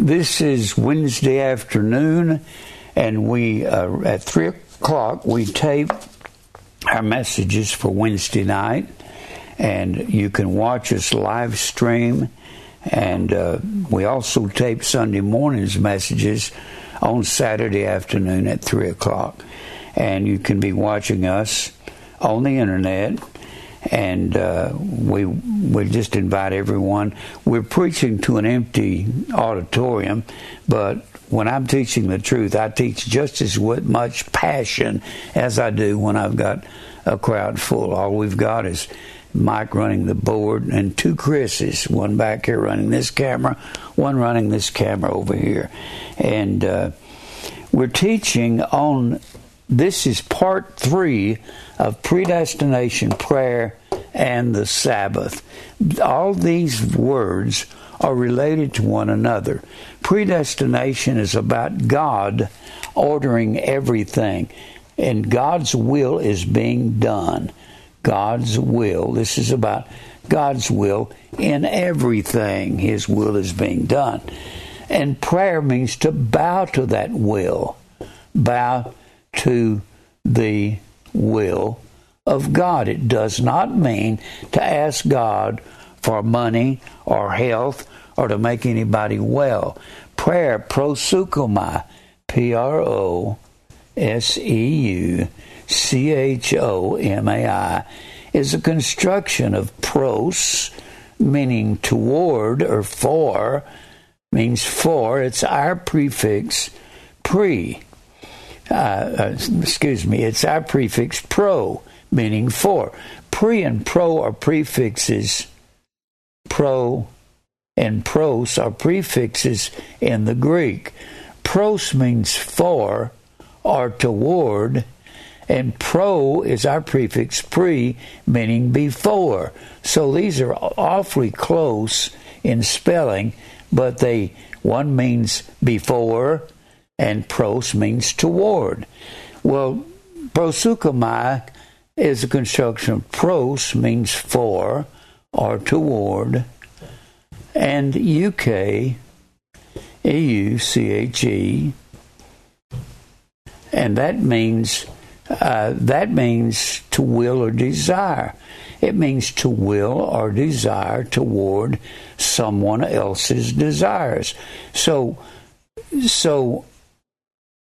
This is Wednesday afternoon, and we uh, at three o'clock we tape our messages for Wednesday night, and you can watch us live stream. And uh, we also tape Sunday morning's messages on Saturday afternoon at three o'clock, and you can be watching us on the internet and uh, we we just invite everyone. We're preaching to an empty auditorium, but when I'm teaching the truth, I teach just as much passion as I do when I've got a crowd full. All we've got is Mike running the board and two Chris's, one back here running this camera, one running this camera over here, and uh, we're teaching on. This is part three of predestination prayer and the Sabbath. All these words are related to one another. Predestination is about God ordering everything, and God's will is being done. God's will. This is about God's will in everything. His will is being done. And prayer means to bow to that will, bow to the will of God. It does not mean to ask God for money or health or to make anybody well. Prayer, proseuchomai, P R O S E U C H O M A I, is a construction of pros, meaning toward or for, means for. It's our prefix pre. Uh, uh, excuse me, it's our prefix pro meaning for. Pre and pro are prefixes. Pro and pros are prefixes in the Greek. Pros means for or toward, and pro is our prefix pre, meaning before. So these are awfully close in spelling, but they one means before and pros means toward. Well, proseuchomai is a construction of pros means for or toward, and euche, E-U-C-H-E, and that means uh, that means to will or desire. It means to will or desire toward someone else's desires. So, so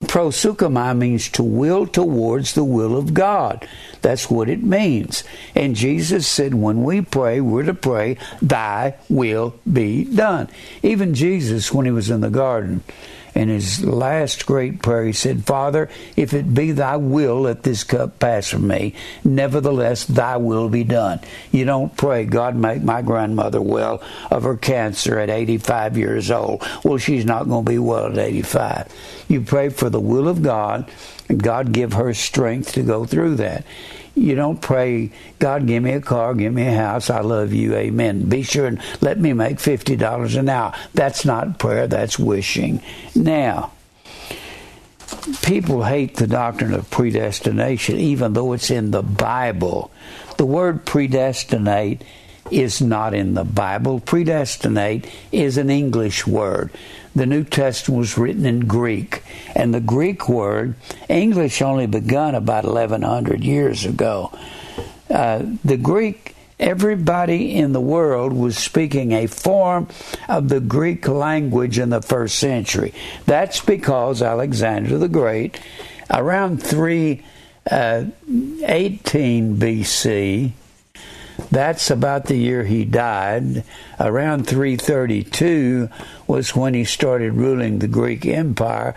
Proseuchomai means to will towards the will of God. That's what it means. And Jesus said, when we pray, we're to pray, Thy will be done. Even Jesus, when he was in the garden, in his last great prayer, he said, Father, if it be thy will, let this cup pass from me. Nevertheless, thy will be done. You don't pray, God, make my grandmother well of her cancer at 85 years old. Well, she's not going to be well at 85. You pray for the will of God, and God give her strength to go through that. You don't pray, God, give me a car, give me a house, I love you, amen. Be sure and let me make $50 an hour. That's not prayer, that's wishing. Now, people hate the doctrine of predestination, even though it's in the Bible. The word predestinate is not in the Bible. Predestinate is an English word the New Testament was written in Greek. And the Greek word, English only begun about 1100 years ago. Uh, the Greek, everybody in the world was speaking a form of the Greek language in the first century. That's because Alexander the Great, around 318 uh, BC, that's about the year he died. Around 332 was when he started ruling the Greek Empire.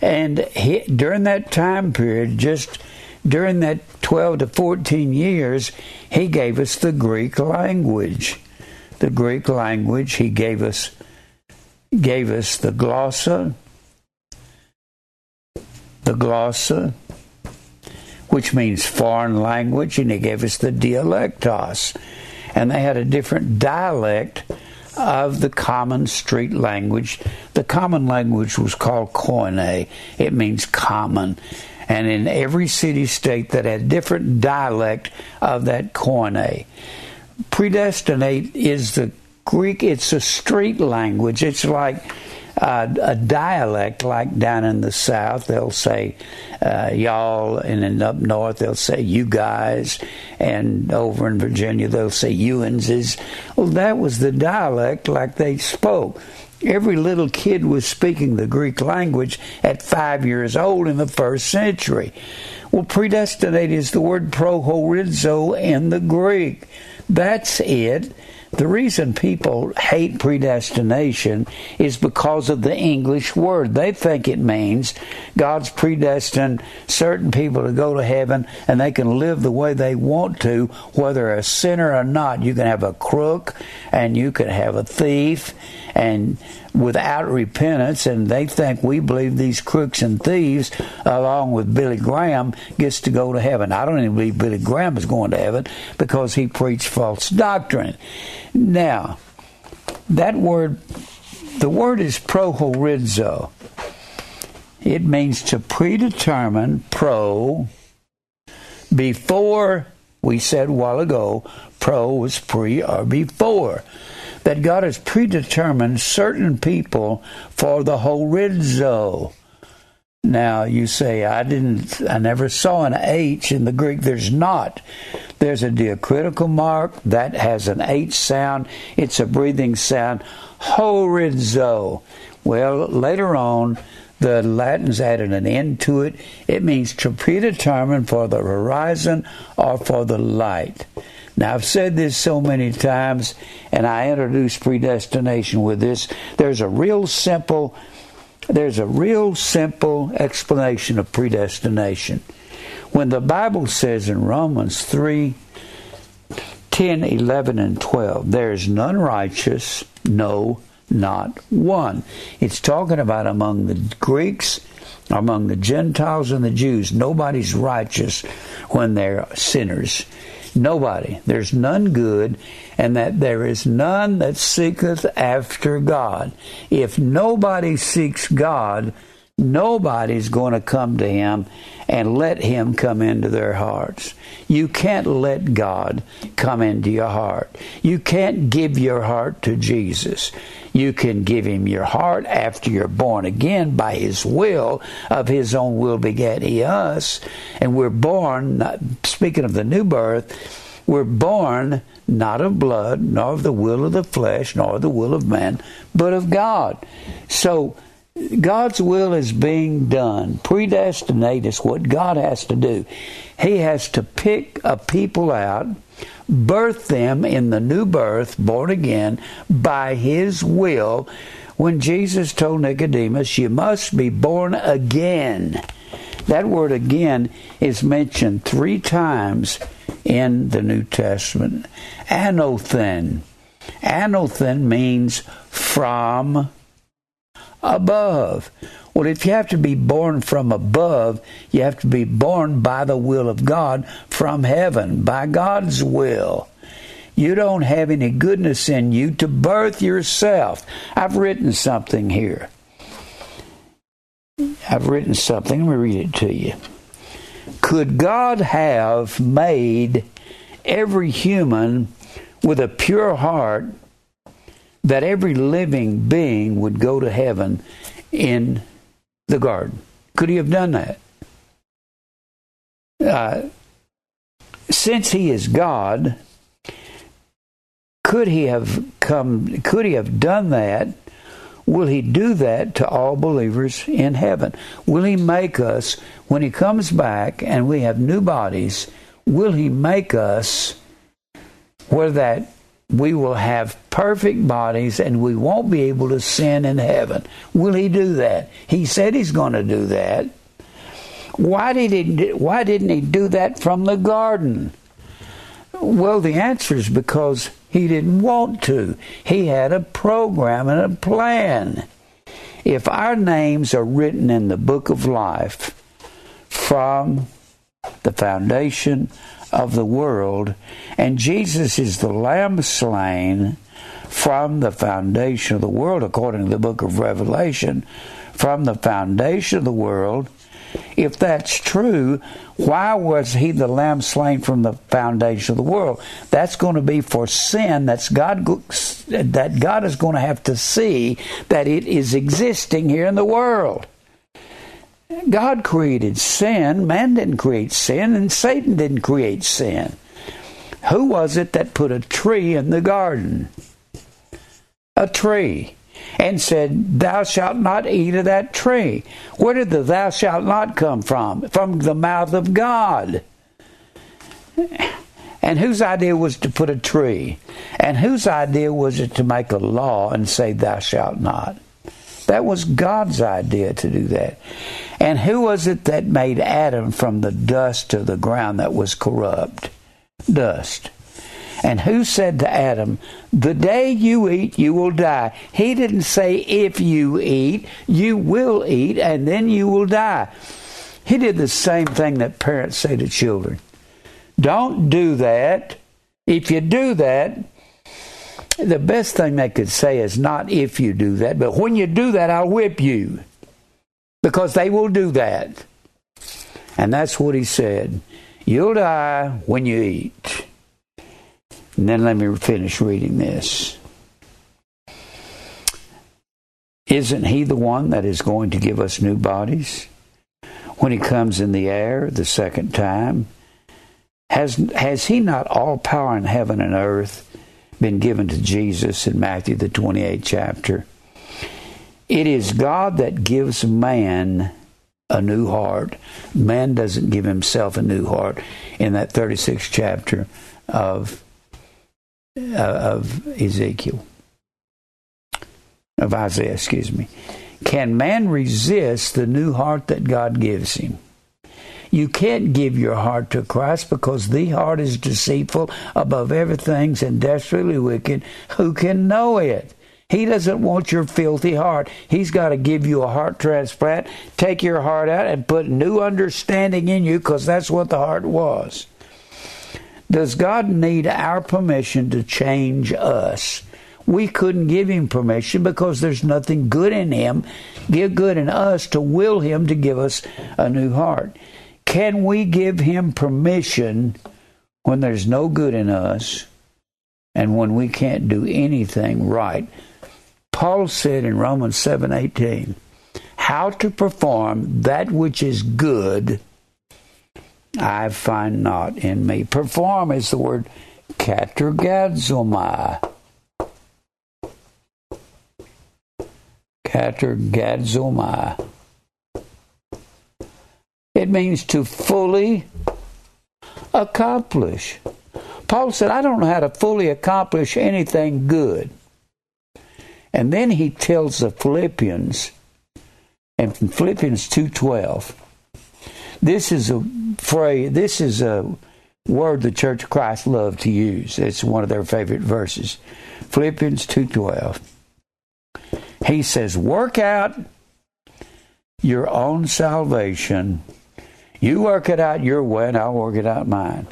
And he, during that time period, just during that 12 to 14 years, he gave us the Greek language. The Greek language, he gave us gave us the glossa, the glossa, which means foreign language, and he gave us the dialectos. And they had a different dialect of the common street language. The common language was called Koine. It means common. And in every city state that had different dialect of that Koine. Predestinate is the Greek, it's a street language. It's like uh, a dialect, like down in the South, they'll say uh, y'all, and then up north they'll say you guys, and over in Virginia they'll say you'nses. Well, that was the dialect like they spoke. Every little kid was speaking the Greek language at five years old in the first century. Well, predestinate is the word prohorizo in the Greek. That's it. The reason people hate predestination is because of the English word. They think it means God's predestined certain people to go to heaven and they can live the way they want to, whether a sinner or not. You can have a crook and you can have a thief and without repentance, and they think we believe these crooks and thieves, along with Billy Graham, gets to go to heaven. I don't even believe Billy Graham is going to heaven because he preached false doctrine. Now, that word, the word is prohorizo. It means to predetermine, pro, before, we said a while ago, pro was pre or before that God has predetermined certain people for the horizo. Now you say I didn't I never saw an H in the Greek. There's not. There's a diacritical mark that has an H sound. It's a breathing sound. Horizo. Well, later on, the Latins added an end to it. It means to predetermine for the horizon or for the light. Now, I've said this so many times, and I introduced predestination with this. There's a real simple, there's a real simple explanation of predestination. When the Bible says in Romans 3 10, 11, and 12, there is none righteous, no, not one. It's talking about among the Greeks, among the Gentiles, and the Jews. Nobody's righteous when they're sinners. Nobody. There's none good, and that there is none that seeketh after God. If nobody seeks God, nobody's going to come to Him and let Him come into their hearts. You can't let God come into your heart. You can't give your heart to Jesus. You can give Him your heart after you're born again by His will. Of His own will begat He us. And we're born, speaking of the new birth, we're born not of blood, nor of the will of the flesh, nor the will of man, but of God. So, God's will is being done. Predestinate is what God has to do. He has to pick a people out, birth them in the new birth, born again, by His will. When Jesus told Nicodemus, You must be born again. That word again is mentioned three times in the New Testament. Anothen. Anothen means from above. Well, if you have to be born from above, you have to be born by the will of God from heaven, by God's will. You don't have any goodness in you to birth yourself. I've written something here. I've written something. Let me read it to you. Could God have made every human with a pure heart that every living being would go to heaven in the garden? Could he have done that? Uh, since he is God, could he have come? Could he have done that? Will he do that to all believers in heaven? Will he make us, when he comes back and we have new bodies, will he make us where that we will have perfect bodies and we won't be able to sin in heaven? Will he do that? He said he's going to do that. Why did he why didn't he do that from the garden? Well, the answer is because he didn't want to. He had a program and a plan. If our names are written in the book of life from the foundation of the world, and Jesus is the Lamb slain from the foundation of the world, according to the book of Revelation, from the foundation of the world, if that's true, why was he the lamb slain from the foundation of the world? That's going to be for sin. That's God that God is going to have to see that it is existing here in the world. God created sin. Man didn't create sin, and Satan didn't create sin. Who was it that put a tree in the garden? A tree and said, Thou shalt not eat of that tree. Where did the thou shalt not come from? From the mouth of God. And whose idea was to put a tree? And whose idea was it to make a law and say, Thou shalt not? That was God's idea to do that. And who was it that made Adam from the dust of the ground that was corrupt? Dust. And who said to Adam, The day you eat, you will die? He didn't say, If you eat, you will eat, and then you will die. He did the same thing that parents say to children Don't do that. If you do that, the best thing they could say is not if you do that, but when you do that, I'll whip you. Because they will do that. And that's what he said. You'll die when you eat. And then let me finish reading this. Isn't he the one that is going to give us new bodies? When he comes in the air the second time, has, has he not all power in heaven and earth been given to Jesus in Matthew, the 28th chapter? It is God that gives man a new heart. Man doesn't give himself a new heart in that 36th chapter of uh, of Ezekiel, of Isaiah, excuse me. Can man resist the new heart that God gives him? You can't give your heart to Christ because the heart is deceitful above everything and desperately wicked. Who can know it? He doesn't want your filthy heart. He's got to give you a heart transplant, take your heart out, and put new understanding in you because that's what the heart was. Does God need our permission to change us? We couldn't give him permission because there's nothing good in him, good in us to will him to give us a new heart. Can we give him permission when there's no good in us and when we can't do anything right? Paul said in Romans 7:18, how to perform that which is good I find not in me. Perform is the word katergadzomai. Katergadzomai. It means to fully accomplish. Paul said, I don't know how to fully accomplish anything good. And then he tells the Philippians, and from Philippians 2.12, this is a phrase, this is a word the Church of Christ loved to use. It's one of their favorite verses. Philippians 2.12. He says, work out your own salvation. You work it out your way and I'll work it out mine.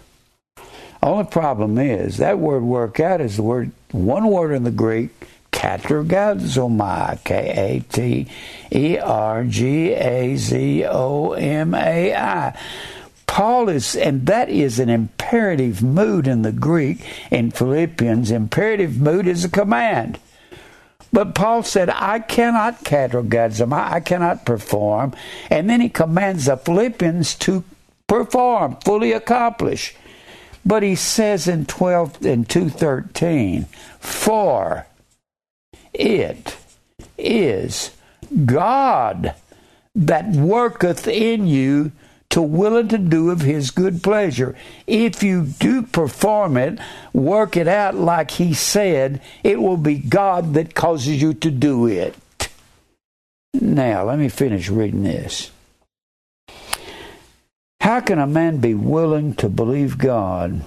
Only problem is that word work out is the word one word in the Greek Katergazomai, K A T E R G A Z O M A I. Paul is, and that is an imperative mood in the Greek in Philippians. Imperative mood is a command. But Paul said, I cannot katergazomai, I cannot perform. And then he commands the Philippians to perform, fully accomplish. But he says in 12 and 213, for it is God that worketh in you to will to do of his good pleasure. If you do perform it, work it out like he said, it will be God that causes you to do it. Now, let me finish reading this. How can a man be willing to believe God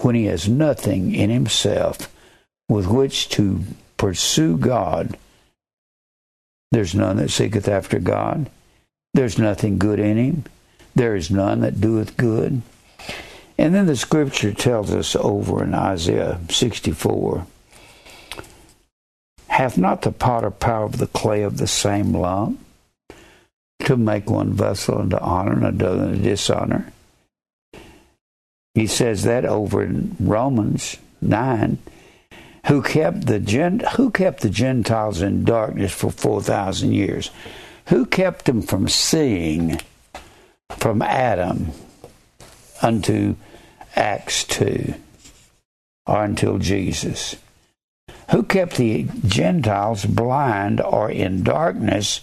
when he has nothing in himself with which to pursue God. There's none that seeketh after God. There's nothing good in him. There is none that doeth good. And then the scripture tells us over in Isaiah 64 Hath not the potter power of the clay of the same lump to make one vessel unto honor and another unto dishonor. He says that over in Romans 9 who kept the Gent- who kept the Gentiles in darkness for 4000 years who kept them from seeing from Adam unto Acts 2 or until Jesus who kept the Gentiles blind or in darkness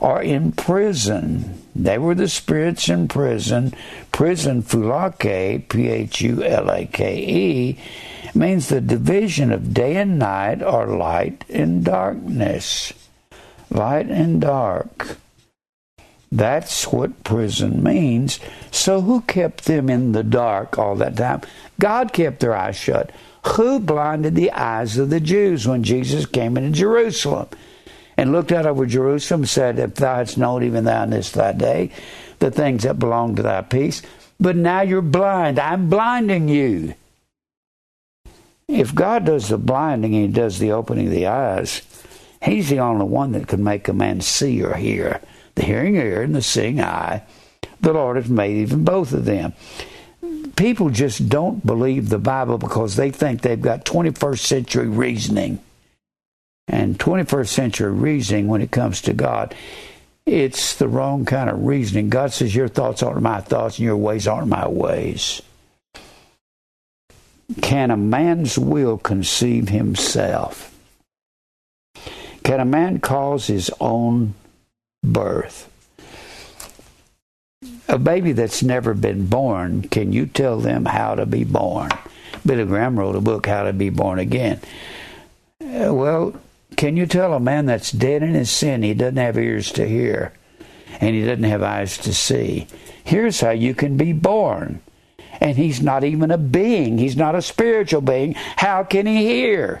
or in prison. They were the spirits in prison. Prison, phulake, P H U L A K E, means the division of day and night or light and darkness. Light and dark. That's what prison means. So, who kept them in the dark all that time? God kept their eyes shut. Who blinded the eyes of the Jews when Jesus came into Jerusalem? And looked out over Jerusalem and said, If thou hadst known even thou in this thy day the things that belong to thy peace, but now you're blind. I'm blinding you. If God does the blinding He does the opening of the eyes, He's the only one that can make a man see or hear. The hearing ear and the seeing eye. The Lord has made even both of them people just don't believe the Bible because they think they've got 21st century reasoning. And 21st century reasoning, when it comes to God, it's the wrong kind of reasoning. God says, Your thoughts aren't my thoughts, and your ways aren't my ways. Can a man's will conceive himself? Can a man cause his own birth? a baby that's never been born, can you tell them how to be born? Billy Graham wrote a book, How to Be Born Again. Uh, well, can you tell a man that's dead in his sin he doesn't have ears to hear and he doesn't have eyes to see? Here's how you can be born. And he's not even a being, he's not a spiritual being. How can he hear?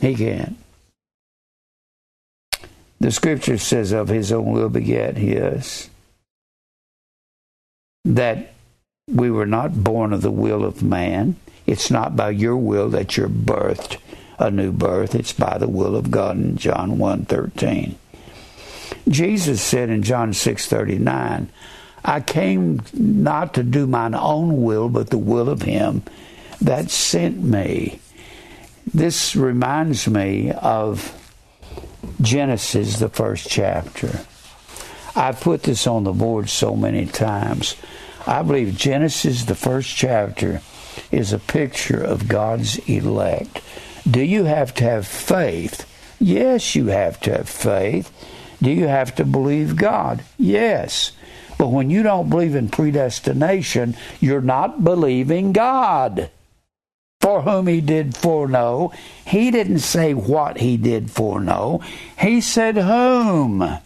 He can't. The scripture says, Of his own will beget us." that we were not born of the will of man. It's not by your will that you're birthed a new birth. It's by the will of God in John 1.13. Jesus said in John 6.39, I came not to do mine own will, but the will of him that sent me. This reminds me of Genesis, the first chapter. I've put this on the board so many times. I believe Genesis, the first chapter, is a picture of God's elect. Do you have to have faith? Yes, you have to have faith. Do you have to believe God? Yes. But when you don't believe in predestination, you're not believing God. For whom he did foreknow, he didn't say what he did foreknow, he said whom.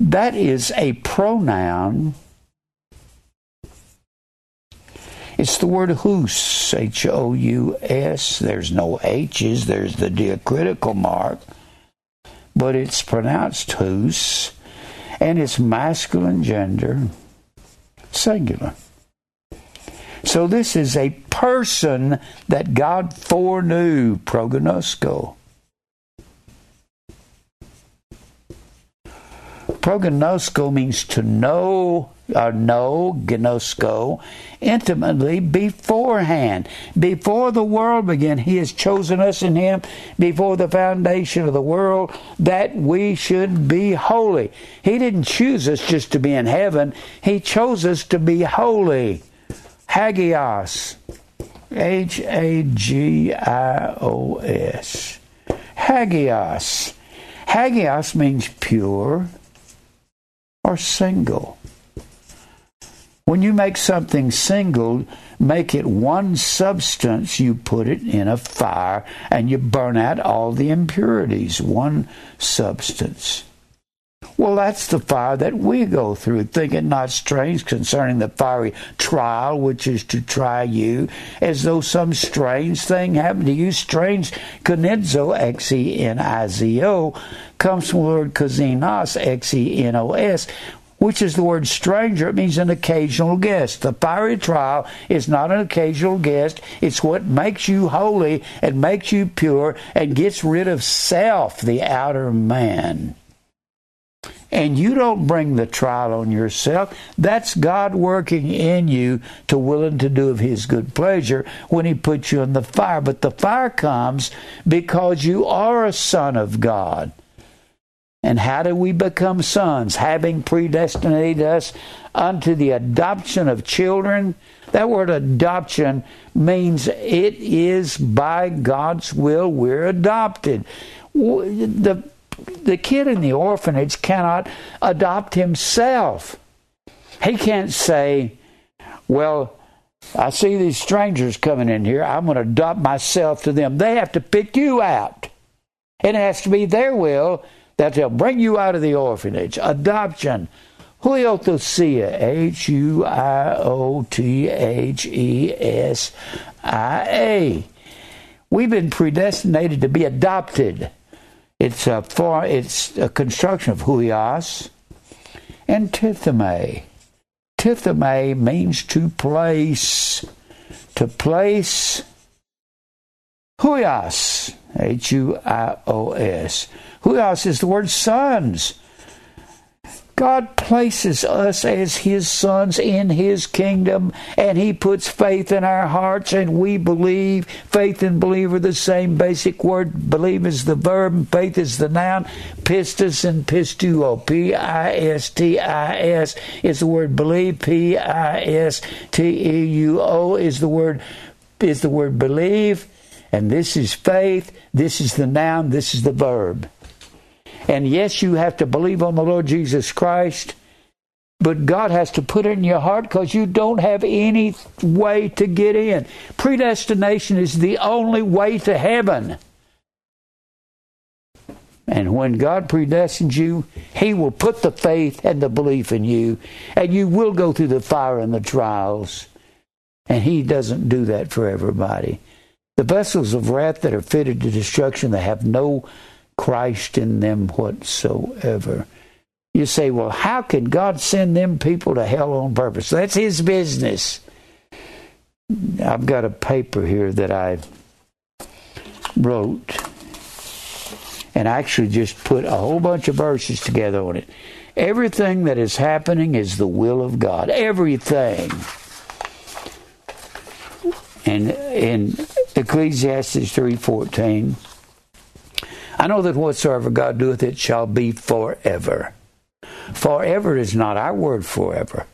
That is a pronoun. It's the word hous, H O U S. There's no H's, there's the diacritical mark, but it's pronounced hous, and it's masculine gender, singular. So this is a person that God foreknew, prognosko. Prognosko means to know or know, gnosko, intimately beforehand. Before the world began, He has chosen us in Him before the foundation of the world that we should be holy. He didn't choose us just to be in heaven, He chose us to be holy. Hagios. H A G I O S. Hagios. Hagios means pure or single. When you make something single, make it one substance, you put it in a fire and you burn out all the impurities. One substance. Well, that's the fire that we go through. Think it not strange concerning the fiery trial which is to try you, as though some strange thing happened to you. Strange, kenizo, X E N I Z O, comes from the word kazinos, X E N O S, which is the word stranger. It means an occasional guest. The fiery trial is not an occasional guest. It's what makes you holy and makes you pure and gets rid of self, the outer man. And you don't bring the trial on yourself. That's God working in you to willing to do of His good pleasure when He puts you in the fire. But the fire comes because you are a son of God. And how do we become sons? Having predestinated us unto the adoption of children. That word adoption means it is by God's will we're adopted. The, the kid in the orphanage cannot adopt himself. He can't say, Well, I see these strangers coming in here. I'm going to adopt myself to them. They have to pick you out. It has to be their will that they'll bring you out of the orphanage. Adoption. Huiothesia, H U I O T H E S I A. We've been predestinated to be adopted. It's a, for, it's a construction of huios and tithame. Tithame means to place. To place huios, H U I O S. Huios is the word sons. God places us as His sons in His kingdom, and He puts faith in our hearts, and we believe. Faith and believe are the same basic word. Believe is the verb, faith is the noun. Pistis and pistuo, P I S T I S, is the word believe. P I S T E U O is the word is the word believe, and this is faith. This is the noun. This is the verb. And yes, you have to believe on the Lord Jesus Christ, but God has to put it in your heart because you don't have any way to get in. Predestination is the only way to heaven. And when God predestines you, He will put the faith and the belief in you, and you will go through the fire and the trials. And He doesn't do that for everybody. The vessels of wrath that are fitted to destruction, they have no Christ in them whatsoever. You say, well, how can God send them people to hell on purpose? That's His business. I've got a paper here that I wrote and actually just put a whole bunch of verses together on it. Everything that is happening is the will of God. Everything. And in Ecclesiastes 3:14 I know that whatsoever God doeth, it shall be forever. Forever is not our word forever.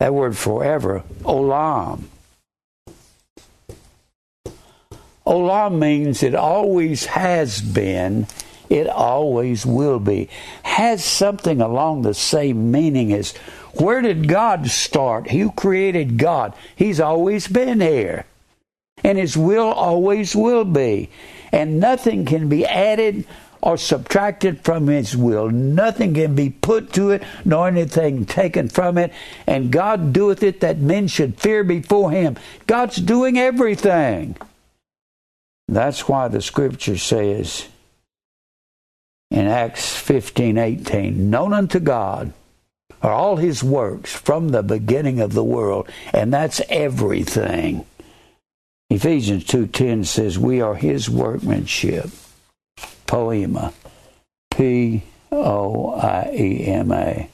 That word forever, olam. Olam means it always has been, it always will be. Has something along the same meaning as where did God start? Who created God? He's always been here. And His will always will be and nothing can be added or subtracted from his will. Nothing can be put to it, nor anything taken from it. And God doeth it that men should fear before him. God's doing everything. That's why the scripture says in Acts 15 18, known unto God are all his works from the beginning of the world, and that's everything. Ephesians 2:10 says we are his workmanship. Poema. P O I E M A.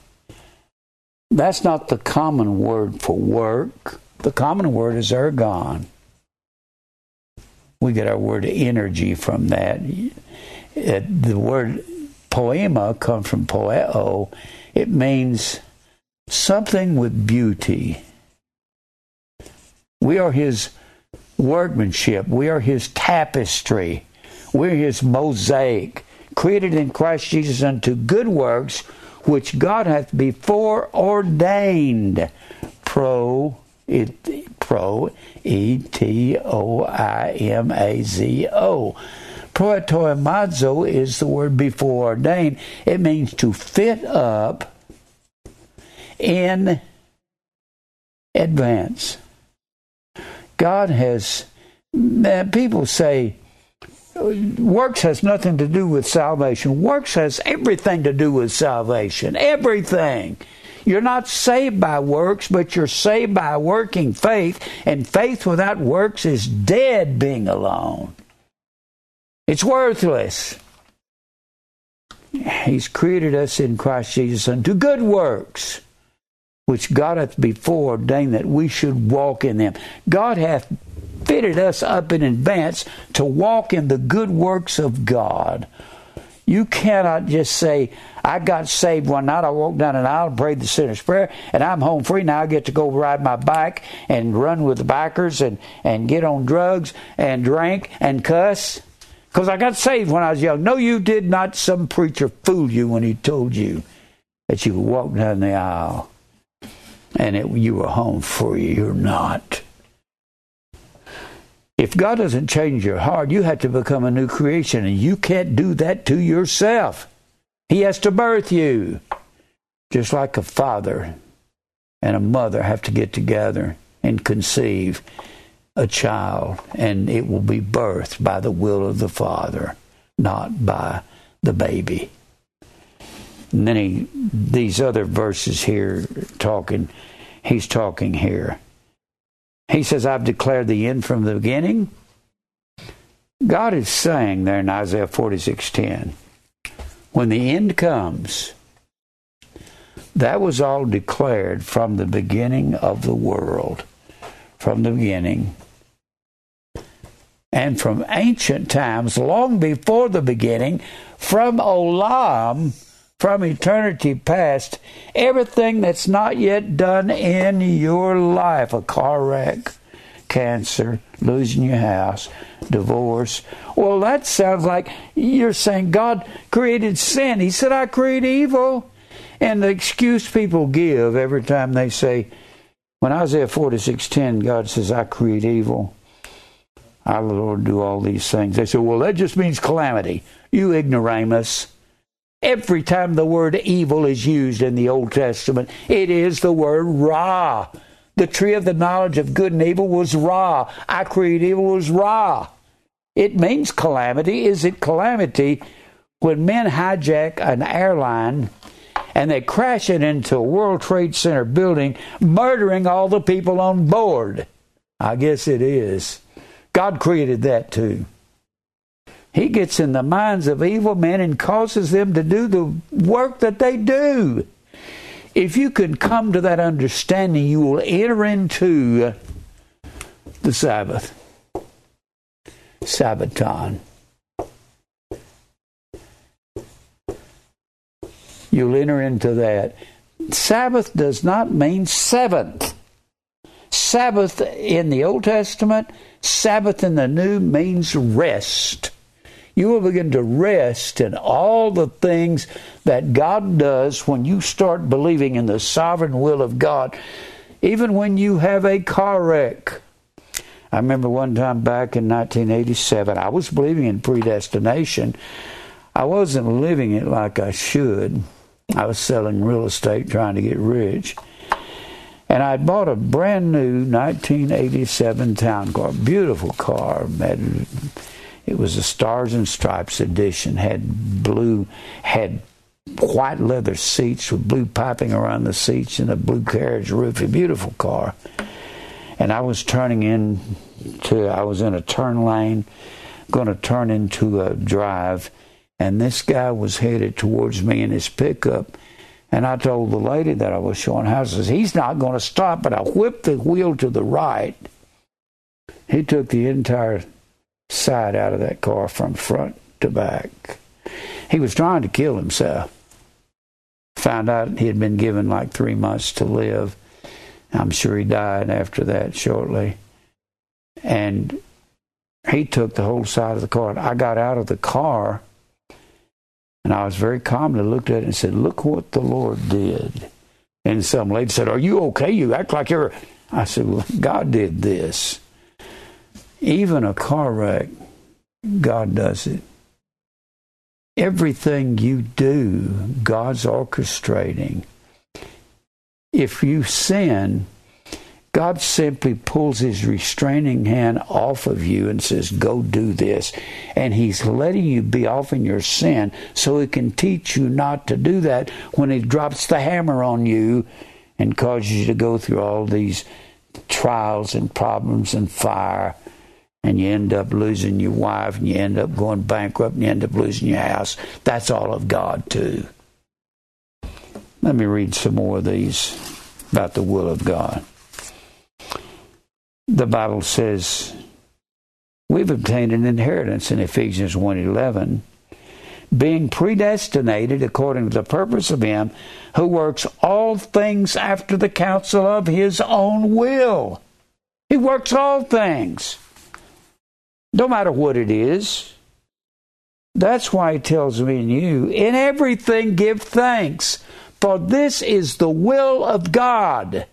That's not the common word for work. The common word is ergon. We get our word energy from that. It, the word poema comes from poeo. It means something with beauty. We are his workmanship. We are his tapestry. We're his mosaic, created in Christ Jesus unto good works, which God hath before ordained. Pro, it, pro, E T O I M A Z O. Proetoimazo is the word before ordained. It means to fit up in advance. God has, uh, people say, works has nothing to do with salvation. Works has everything to do with salvation. Everything. You're not saved by works, but you're saved by working faith, and faith without works is dead being alone. It's worthless. He's created us in Christ Jesus unto good works, which God hath before ordained that we should walk in them. God hath fitted us up in advance to walk in the good works of God. You cannot just say, I got saved one night, I walked down an aisle prayed the sinner's prayer, and I'm home free. Now I get to go ride my bike and run with the bikers and, and get on drugs and drink and cuss. Because I got saved when I was young. No, you did not. Some preacher fooled you when he told you that you could walk down the aisle and it, you were home free. You're not. If God doesn't change your heart, you have to become a new creation, and you can't do that to yourself. He has to birth you. Just like a father and a mother have to get together and conceive a child, and it will be birthed by the will of the father, not by the baby. And then he, these other verses here talking, he's talking here. He says, I've declared the end from the beginning. God is saying there in Isaiah 46:10, when the end comes, that was all declared from the beginning of the world, from the beginning. And from ancient times, long before the beginning, from Olam, from eternity past, everything that's not yet done in your life a car wreck, cancer, losing your house, divorce. Well, that sounds like you're saying God created sin. He said, I create evil. And the excuse people give every time they say, when Isaiah 46:10, God says, I create evil. I, the Lord, do all these things. They say, well, that just means calamity. You ignoramus. Every time the word evil is used in the Old Testament, it is the word Ra. The tree of the knowledge of good and evil was Ra. I created evil was Ra. It means calamity. Is it calamity when men hijack an airline and they crash it into a World Trade Center building, murdering all the people on board? I guess it is. God created that too. He gets in the minds of evil men and causes them to do the work that they do. If you can come to that understanding, you will enter into the Sabbath. Sabbaton. You'll enter into that. Sabbath does not mean seventh. Sabbath in the Old Testament, Sabbath in the New means rest you will begin to rest in all the things that God does when you start believing in the sovereign will of God, even when you have a car wreck. I remember one time back in 1987, I was believing in predestination. I wasn't living it like I should. I was selling real estate trying to get rich. And I bought a brand new 1987 town car, beautiful car, it was a Stars and Stripes edition. Had blue, had white leather seats with blue piping around the seats and a blue carriage roof. A beautiful car. And I was turning in to. I was in a turn lane, going to turn into a drive, and this guy was headed towards me in his pickup. And I told the lady that I was showing houses, he's not going to stop. But I whipped the wheel to the right. He took the entire side out of that car from front to back. He was trying to kill himself. Found out he had been given like three months to live. I'm sure he died after that shortly. And he took the whole side of the car. I got out of the car and I was very calmly looked at it and said, Look what the Lord did. And some lady said, Are you okay? You act like you're. I said, Well, God did this. Even a car wreck, God does it. Everything you do, God's orchestrating. If you sin, God simply pulls his restraining hand off of you and says, Go do this. And he's letting you be off in your sin so he can teach you not to do that when he drops the hammer on you and causes you to go through all these trials and problems and fire. And you end up losing your wife and you end up going bankrupt and you end up losing your house. That's all of God, too. Let me read some more of these about the will of God the Bible says we've obtained an inheritance in Ephesians 1:11 being predestinated according to the purpose of him who works all things after the counsel of his own will. He works all things. No matter what it is. That's why he tells me and you, in everything give thanks, for this is the will of God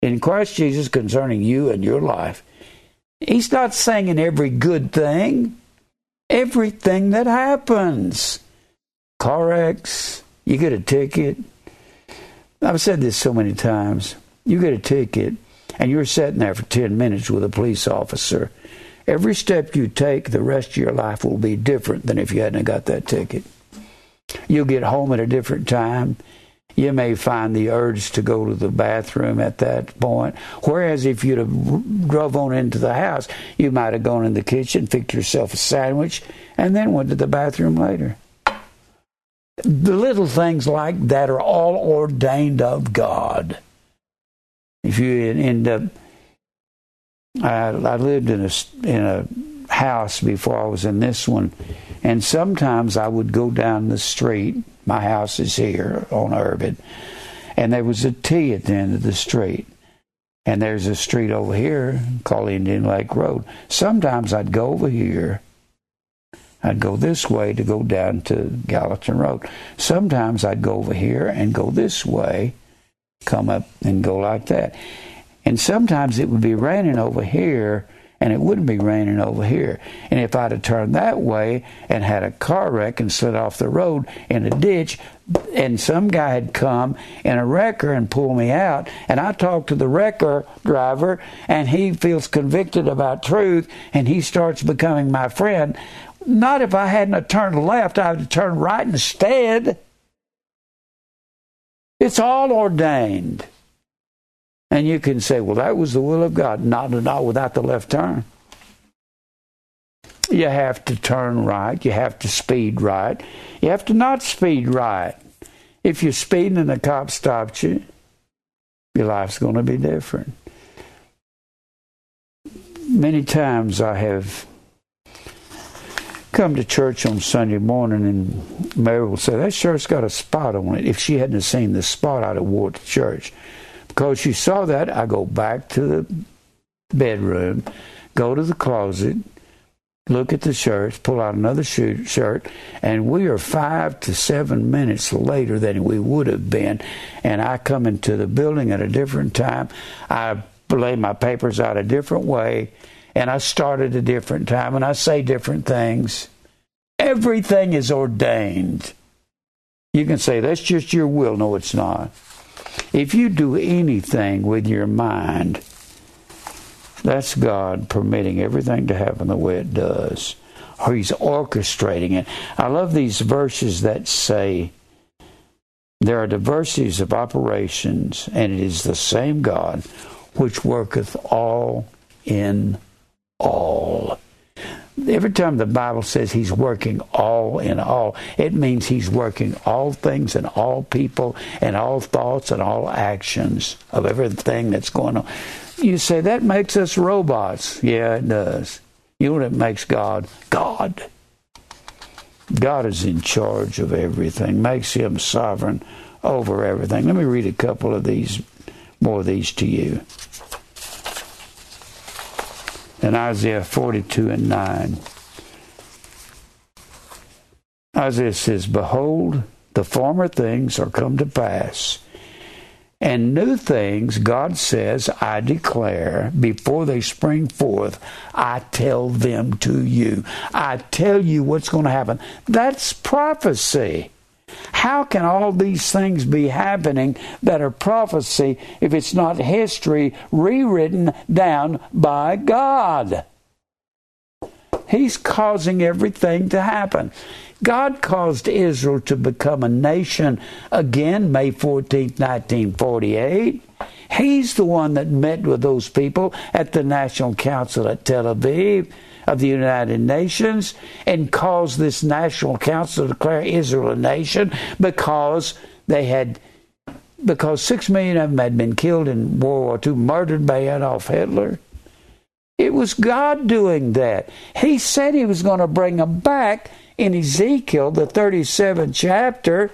in Christ Jesus concerning you and your life. He's not saying in every good thing, everything that happens. Car wrecks, you get a ticket. I've said this so many times. You get a ticket and you're sitting there for 10 minutes with a police officer. Every step you take, the rest of your life will be different than if you hadn't got that ticket. You'll get home at a different time you may find the urge to go to the bathroom at that point. Whereas if you'd have drove on into the house, you might have gone in the kitchen, fixed yourself a sandwich, and then went to the bathroom later. The little things like that are all ordained of God. If you end up, I, I lived in a in a house before I was in this one, and sometimes I would go down the street my house is here on Urban. And there was a T at the end of the street. And there's a street over here called Indian Lake Road. Sometimes I'd go over here. I'd go this way to go down to Gallatin Road. Sometimes I'd go over here and go this way, come up and go like that. And sometimes it would be raining over here and it wouldn't be raining over here. And if I'd have turned that way and had a car wreck and slid off the road in a ditch, and some guy had come in a wrecker and pulled me out, and I talked to the wrecker driver, and he feels convicted about truth, and he starts becoming my friend. Not if I hadn't turned left, I would have turned right instead. It's all ordained. And you can say, well, that was the will of God. Not at all without the left turn. You have to turn right. You have to speed right. You have to not speed right. If you're speeding and the cop stops you, your life's going to be different. Many times I have come to church on Sunday morning and Mary will say, That shirt's got a spot on it. If she hadn't seen the spot, I'd have wore it to church. Because she saw that, I go back to the bedroom, go to the closet, look at the shirts, pull out another shirt, and we are five to seven minutes later than we would have been. And I come into the building at a different time. I lay my papers out a different way, and I start at a different time, and I say different things. Everything is ordained. You can say, that's just your will. No, it's not. If you do anything with your mind, that's God permitting everything to happen the way it does. Or He's orchestrating it. I love these verses that say, There are diversities of operations, and it is the same God which worketh all in all every time the Bible says he's working all in all, it means he's working all things and all people and all thoughts and all actions of everything that's going on. You say that makes us robots. Yeah, it does. You know what it makes God? God. God is in charge of everything, makes him sovereign over everything. Let me read a couple of these, more of these to you in Isaiah 42 and 9. Isaiah says, Behold, the former things are come to pass, and new things, God says, I declare, before they spring forth, I tell them to you. I tell you what's going to happen. That's prophecy. How can all these things be happening that are prophecy if it's not history rewritten down by God? He's causing everything to happen. God caused Israel to become a nation again, May 14, 1948. He's the one that met with those people at the National Council at Tel Aviv of the United Nations and caused this National Council to declare Israel a nation because they had because six million of them had been killed in World War II, murdered by Adolf Hitler. It was God doing that. He said he was going to bring them back in Ezekiel, the 37th chapter.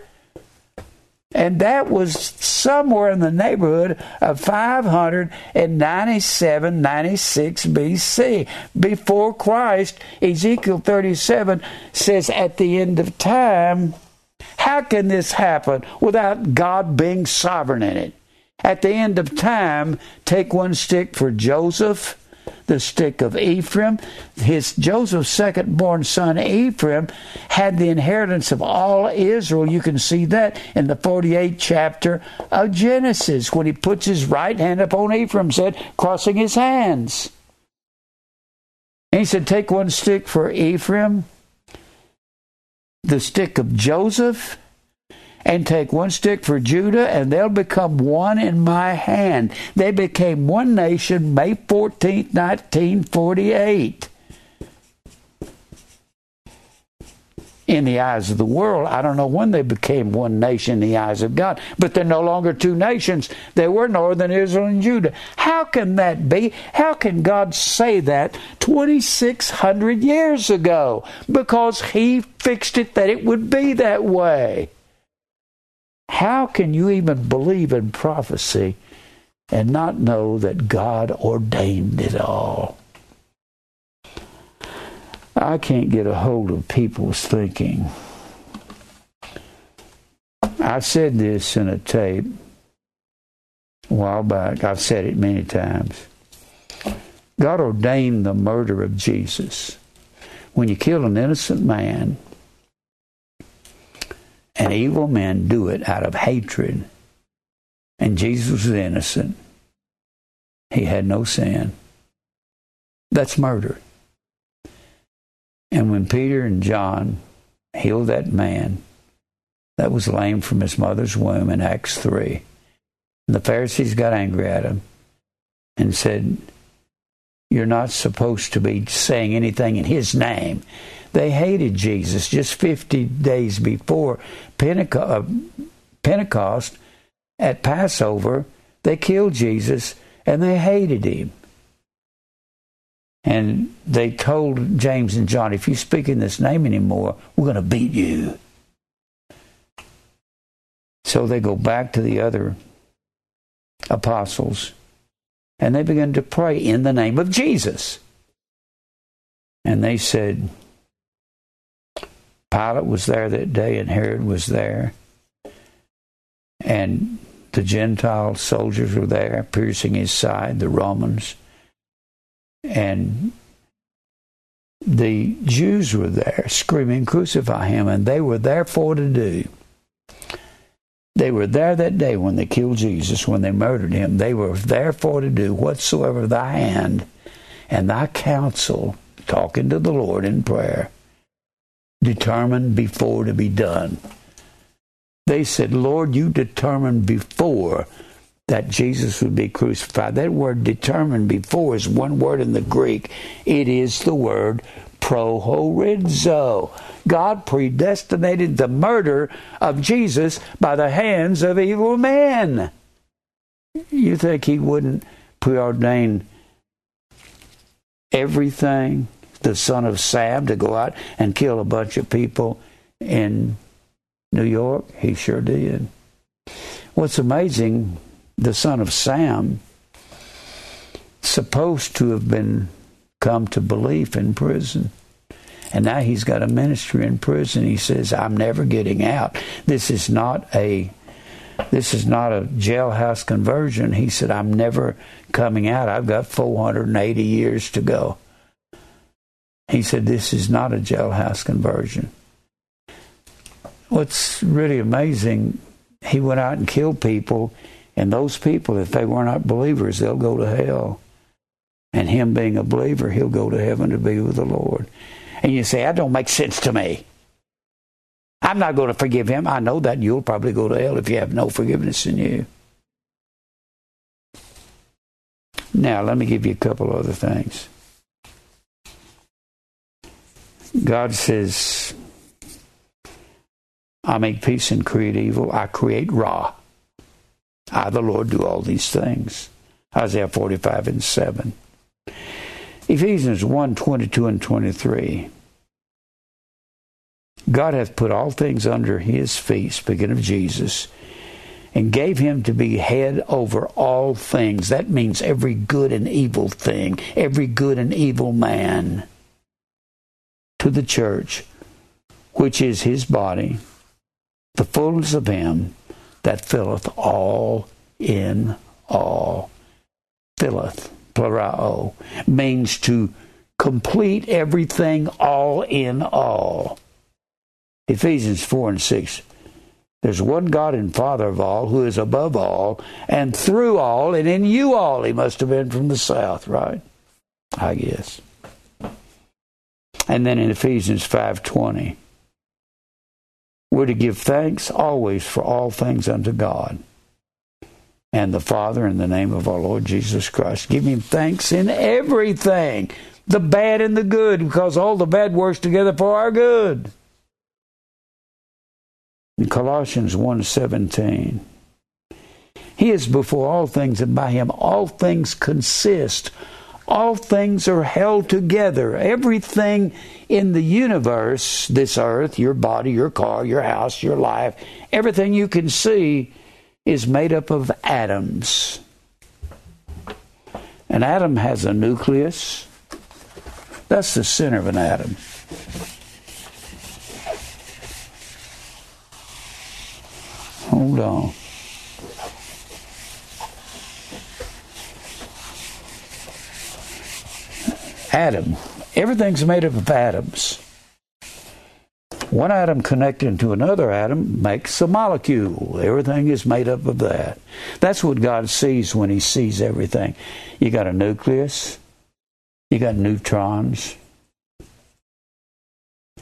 And that was somewhere in the neighborhood of 597, 96 BC. Before Christ, Ezekiel 37 says, at the end of time, how can this happen without God being sovereign in it? At the end of time, take one stick for Joseph the stick of Ephraim. His Joseph's second born son Ephraim had the inheritance of all Israel. You can see that in the 48th chapter of Genesis when he puts his right hand upon Ephraim's head, crossing his hands. And he said, Take one stick for Ephraim, the stick of Joseph, and take one stick for Judah, and they'll become one in my hand. They became one nation May 14, 1948. In the eyes of the world, I don't know when they became one nation in the eyes of God, but they're no longer two nations. They were Northern Israel and Judah. How can that be? How can God say that 2,600 years ago? Because He fixed it that it would be that way. How can you even believe in prophecy and not know that God ordained it all? I can't get a hold of people's thinking. I said this in a tape a while back. I've said it many times. God ordained the murder of Jesus. When you kill an innocent man, and evil men do it out of hatred. And Jesus was innocent. He had no sin. That's murder. And when Peter and John healed that man that was lame from his mother's womb in Acts 3, the Pharisees got angry at him and said, You're not supposed to be saying anything in his name. They hated Jesus just 50 days before uh, Pentecost, at Passover. They killed Jesus and they hated him. And they told James and John, if you speak in this name anymore, we're going to beat you. So they go back to the other apostles and they begin to pray in the name of Jesus. And they said, Pilate was there that day, and Herod was there. And the Gentile soldiers were there, piercing his side, the Romans. And the Jews were there, screaming, Crucify him, and they were therefore to do. They were there that day when they killed Jesus, when they murdered him. They were therefore to do whatsoever thy hand and thy counsel, talking to the Lord in prayer, determined before to be done. They said, Lord, you determined before that Jesus would be crucified. That word determined before is one word in the Greek. It is the word prohorizo. God predestinated the murder of Jesus by the hands of evil men. You think he wouldn't preordain everything the son of Sam to go out and kill a bunch of people in New York? He sure did. What's amazing, the son of Sam, supposed to have been come to belief in prison. And now he's got a ministry in prison. He says, I'm never getting out. This is not a this is not a jailhouse conversion. He said, I'm never coming out. I've got 480 years to go. He said, This is not a jailhouse conversion. what's really amazing, he went out and killed people, and those people, if they were not believers, they'll go to hell. And him being a believer, he'll go to heaven to be with the Lord. And you say, that don't make sense to me. I'm not going to forgive him. I know that you'll probably go to hell if you have no forgiveness in you. Now, let me give you a couple other things. God says, I make peace and create evil. I create Ra. I, the Lord, do all these things. Isaiah 45 and 7. Ephesians 1 22 and 23. God hath put all things under his feet, speaking of Jesus, and gave him to be head over all things. That means every good and evil thing, every good and evil man to the church, which is his body, the fullness of him that filleth all in all. Filleth, plurao, means to complete everything all in all. Ephesians 4 and 6. There's one God and Father of all, who is above all, and through all, and in you all. He must have been from the south, right? I guess. And then in Ephesians 5:20, we're to give thanks always for all things unto God and the Father in the name of our Lord Jesus Christ. Give him thanks in everything, the bad and the good, because all the bad works together for our good. In Colossians 1:17, he is before all things, and by him all things consist. All things are held together. Everything in the universe, this earth, your body, your car, your house, your life, everything you can see is made up of atoms. An atom has a nucleus. That's the center of an atom. Hold on. Atom. Everything's made up of atoms. One atom connecting to another atom makes a molecule. Everything is made up of that. That's what God sees when He sees everything. You got a nucleus, you got neutrons,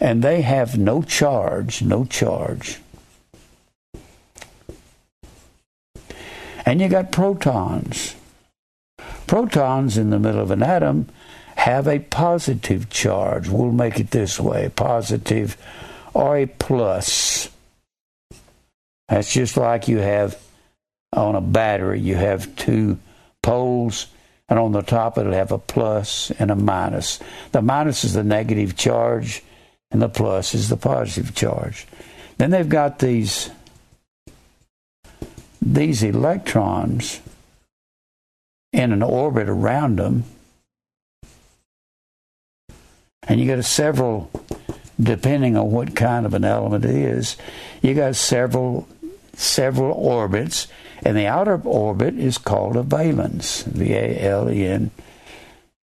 and they have no charge, no charge. And you got protons. Protons in the middle of an atom have a positive charge. We'll make it this way positive or a plus. That's just like you have on a battery, you have two poles, and on the top it'll have a plus and a minus. The minus is the negative charge, and the plus is the positive charge. Then they've got these these electrons in an orbit around them, and you got several, depending on what kind of an element it is, you got several several orbits, and the outer orbit is called a valence. V a l e n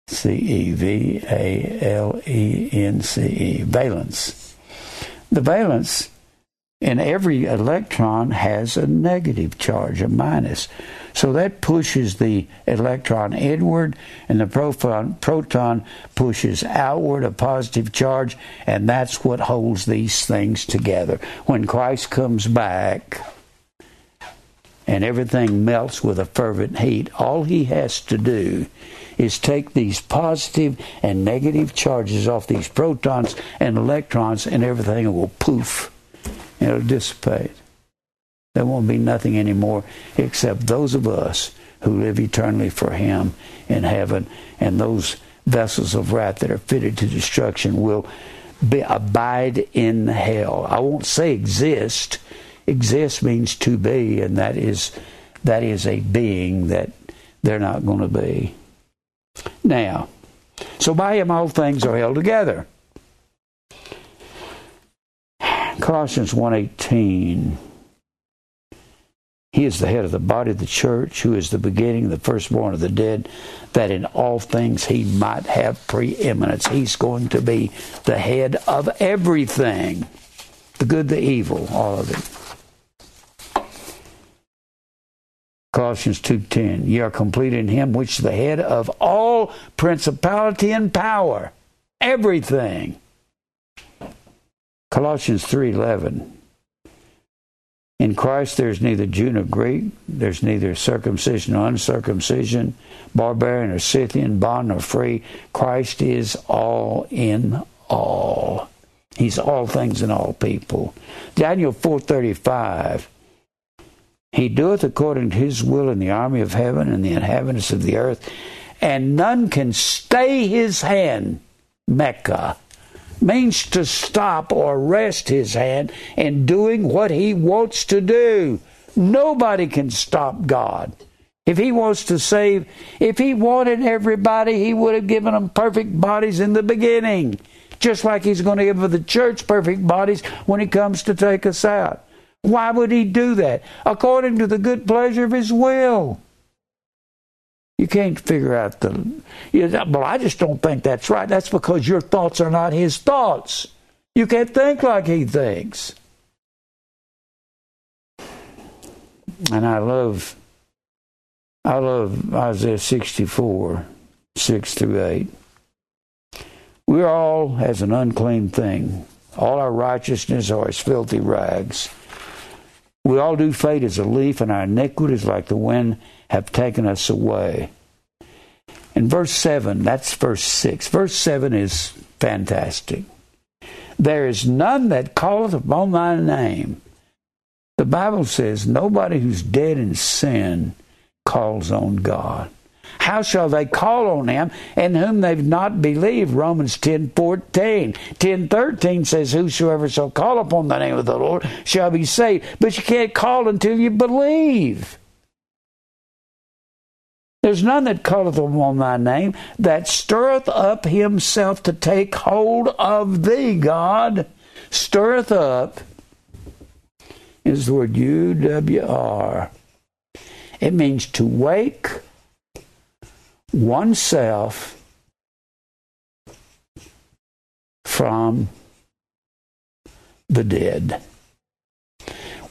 c e v a l e n c e valence. The valence in every electron has a negative charge, a minus. So that pushes the electron inward, and the proton, proton pushes outward a positive charge, and that's what holds these things together. When Christ comes back and everything melts with a fervent heat, all he has to do is take these positive and negative charges off these protons and electrons, and everything will poof it'll dissipate. There won't be nothing anymore except those of us who live eternally for Him in heaven, and those vessels of wrath that are fitted to destruction will be, abide in hell. I won't say exist. Exist means to be, and that is that is a being that they're not going to be. Now, so by Him all things are held together. Colossians 1:18 He is the head of the body of the church, who is the beginning, the firstborn of the dead, that in all things he might have preeminence. He's going to be the head of everything. the good, the evil, all of it. Colossians 2:10 Ye are complete in him which is the head of all principality and power everything Colossians 3:11 In Christ there's neither Jew nor Greek. There's neither circumcision nor uncircumcision barbarian or Scythian bond nor free. Christ is all in all. He's all things in all people. Daniel 4:35 he doeth according to his will in the army of heaven and the inhabitants of the earth, and none can stay his hand. Mecca means to stop or rest his hand in doing what he wants to do. Nobody can stop God. If he wants to save, if he wanted everybody, he would have given them perfect bodies in the beginning. Just like he's going to give the church perfect bodies when he comes to take us out. Why would he do that? According to the good pleasure of his will. You can't figure out the. You know, well, I just don't think that's right. That's because your thoughts are not his thoughts. You can't think like he thinks. And I love, I love Isaiah 64, 6 through 8. We're all as an unclean thing. All our righteousness are as filthy rags. We all do fade as a leaf, and our iniquities, like the wind, have taken us away. In verse 7, that's verse 6. Verse 7 is fantastic. There is none that calleth upon thy name. The Bible says nobody who's dead in sin calls on God. How shall they call on him in whom they've not believed? Romans 10 14. 10 13 says, Whosoever shall call upon the name of the Lord shall be saved. But you can't call until you believe. There's none that calleth upon thy name that stirreth up himself to take hold of thee, God. Stirreth up is the word U W R. It means to wake oneself from the dead.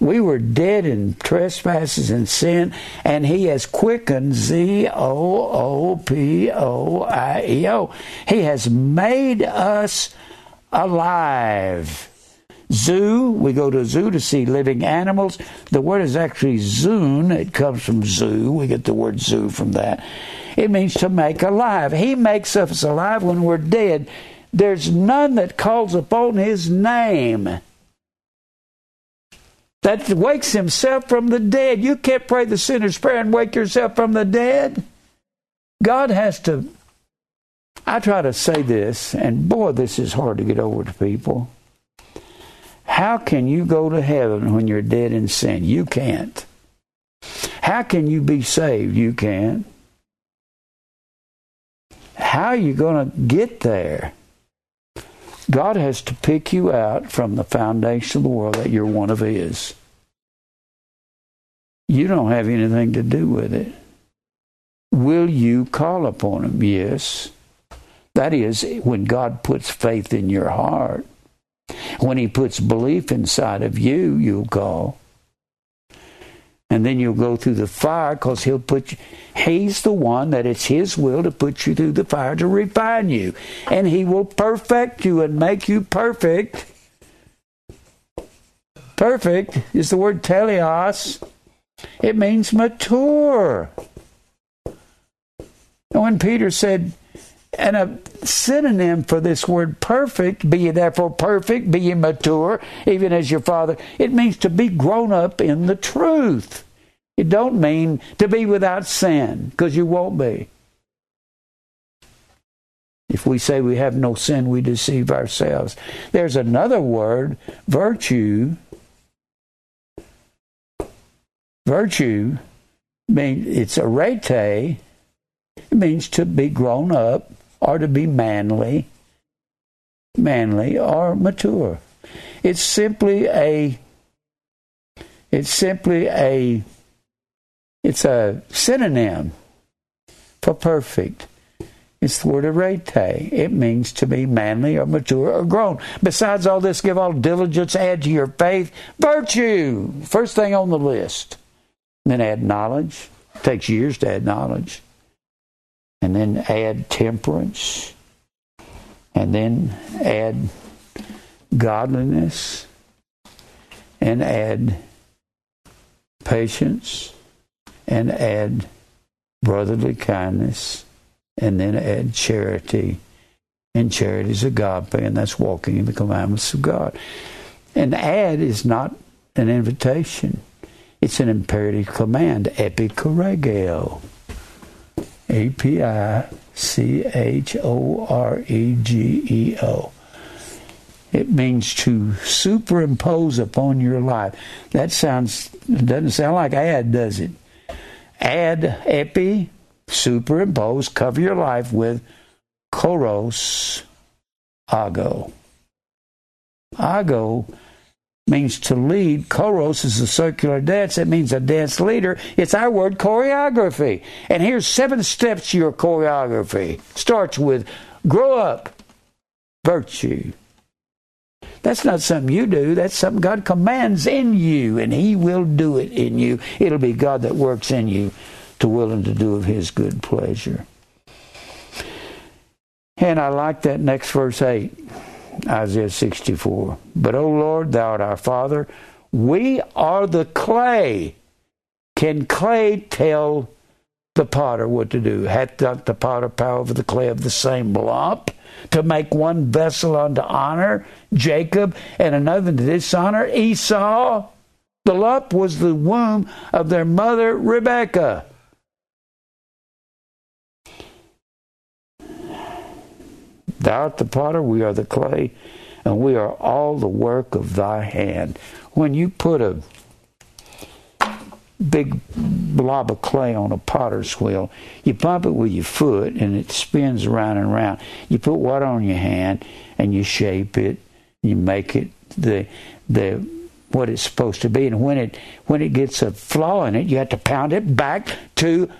We were dead in trespasses and sin, and He has quickened Z O O P O I E O. He has made us alive. Zoo, we go to a zoo to see living animals. The word is actually zoon. It comes from zoo. We get the word zoo from that. It means to make alive. He makes us alive when we're dead. There's none that calls upon his name that wakes himself from the dead. You can't pray the sinner's prayer and wake yourself from the dead. God has to. I try to say this, and boy, this is hard to get over to people. How can you go to heaven when you're dead in sin? You can't. How can you be saved? You can't. How are you going to get there? God has to pick you out from the foundation of the world that you're one of His. You don't have anything to do with it. Will you call upon Him? Yes. That is, when God puts faith in your heart. When He puts belief inside of you, you'll call and then you'll go through the fire because he'll put you, he's the one that it's his will to put you through the fire to refine you. And he will perfect you and make you perfect. Perfect is the word teleos. It means mature. And when peter said and a synonym for this word perfect, be ye therefore perfect, be ye mature, even as your Father. It means to be grown up in the truth. It don't mean to be without sin, because you won't be. If we say we have no sin, we deceive ourselves. There's another word, virtue. Virtue means it's arete. It means to be grown up or to be manly, manly or mature. It's simply a it's simply a it's a synonym for perfect. It's the word arete. It means to be manly or mature or grown. Besides all this, give all diligence, add to your faith virtue. First thing on the list. Then add knowledge. It takes years to add knowledge. And then add temperance. And then add godliness. And add patience. And add brotherly kindness and then add charity. And charity is agape, and that's walking in the commandments of God. And add is not an invitation. It's an imperative command, epichoregeo. A P I C H O R E G E O. It means to superimpose upon your life. That sounds doesn't sound like add, does it? Add epi superimpose, cover your life with koros ago. Ago means to lead. Koros is a circular dance. It means a dance leader. It's our word choreography. And here's seven steps to your choreography. Starts with grow up, virtue. That's not something you do. That's something God commands in you, and He will do it in you. It'll be God that works in you to will and to do of his good pleasure. And I like that next verse 8, Isaiah 64. But, O Lord, thou art our Father. We are the clay. Can clay tell the potter what to do? Hath not the potter power over the clay of the same lump to make one vessel unto honor, Jacob, and another to dishonor, Esau? The lump was the womb of their mother, Rebekah. Thou art the potter, we are the clay, and we are all the work of thy hand. When you put a big blob of clay on a potter's wheel, you pump it with your foot and it spins around and around. You put water on your hand and you shape it, you make it the the what it's supposed to be. And when it when it gets a flaw in it, you have to pound it back to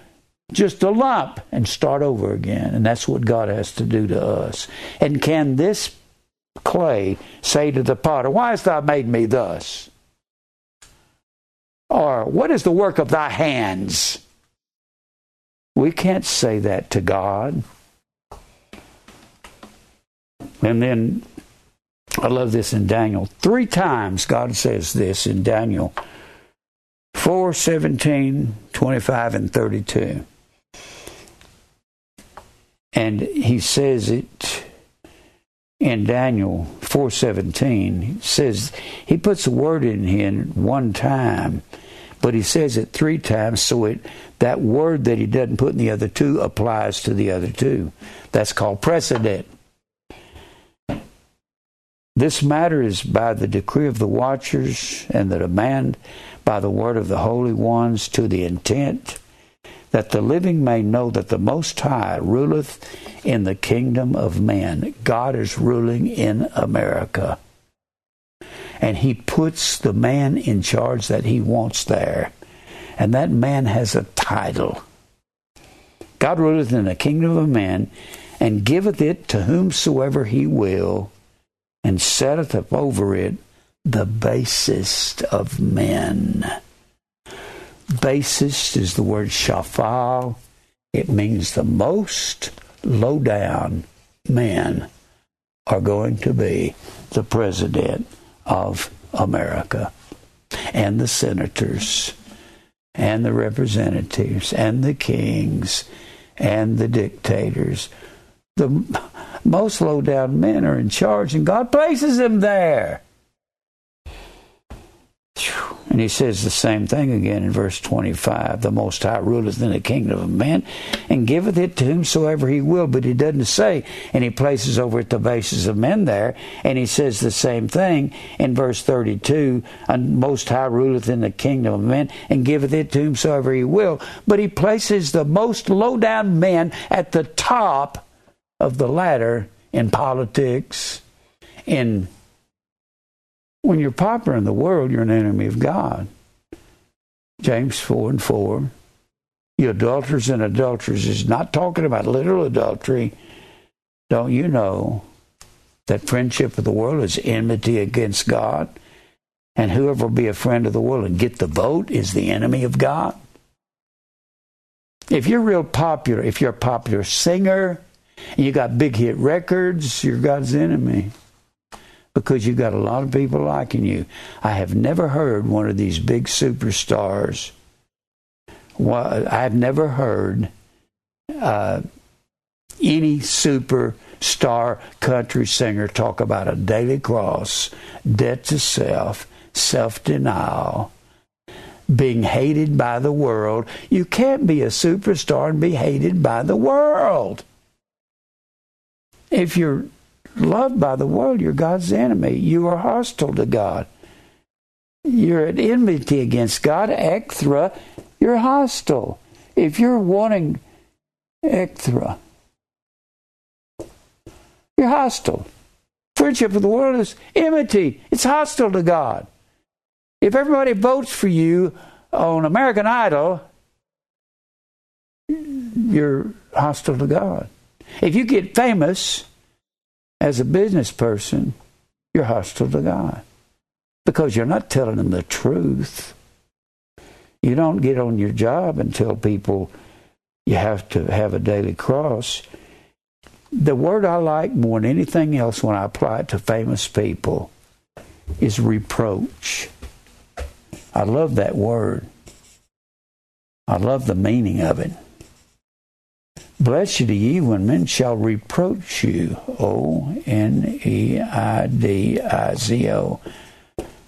just a lump and start over again. And that's what God has to do to us. And can this clay say to the potter, Why hast thou made me thus? Or, What is the work of thy hands? We can't say that to God. And then I love this in Daniel. Three times God says this in Daniel 4, 17, 25, and 32. And he says it in Daniel 4:17. He says he puts a word in here one time, but he says it three times so it that word that he doesn't put in the other two applies to the other two. That's called precedent. This matter is by the decree of the watchers and the demand by the word of the holy ones to the intent that the living may know that the Most High ruleth in the kingdom of man. God is ruling in America. And he puts the man in charge that he wants there. And that man has a title. God ruleth in the kingdom of man, and giveth it to whomsoever he will, and setteth up over it the basest of men. Basest is the word shafal. It means the most low down men are going to be the president of America and the senators and the representatives and the kings and the dictators. The most low down men are in charge, and God places them there. And he says the same thing again in verse 25. The Most High ruleth in the kingdom of man and giveth it to whomsoever he will. But he doesn't say, and he places over at the bases of men there. And he says the same thing in verse 32. And Most High ruleth in the kingdom of men and giveth it to whomsoever he will. But he places the most low down men at the top of the ladder in politics, in when you're popular in the world, you're an enemy of God. James 4 and 4. You adulterers and adulterers is not talking about literal adultery. Don't you know that friendship of the world is enmity against God? And whoever will be a friend of the world and get the vote is the enemy of God? If you're real popular, if you're a popular singer, you got big hit records, you're God's enemy. Because you've got a lot of people liking you. I have never heard one of these big superstars. I've never heard uh, any superstar country singer talk about a daily cross, debt to self, self denial, being hated by the world. You can't be a superstar and be hated by the world. If you're loved by the world, you're God's enemy. You are hostile to God. You're at enmity against God. Ekthra, you're hostile. If you're wanting ekthra, you're hostile. Friendship with the world is enmity. It's hostile to God. If everybody votes for you on American Idol, you're hostile to God. If you get famous as a business person, you're hostile to God because you're not telling them the truth. You don't get on your job and tell people you have to have a daily cross. The word I like more than anything else when I apply it to famous people is reproach. I love that word. I love the meaning of it. Blessed are ye when men shall reproach you. O N E I D I Z O.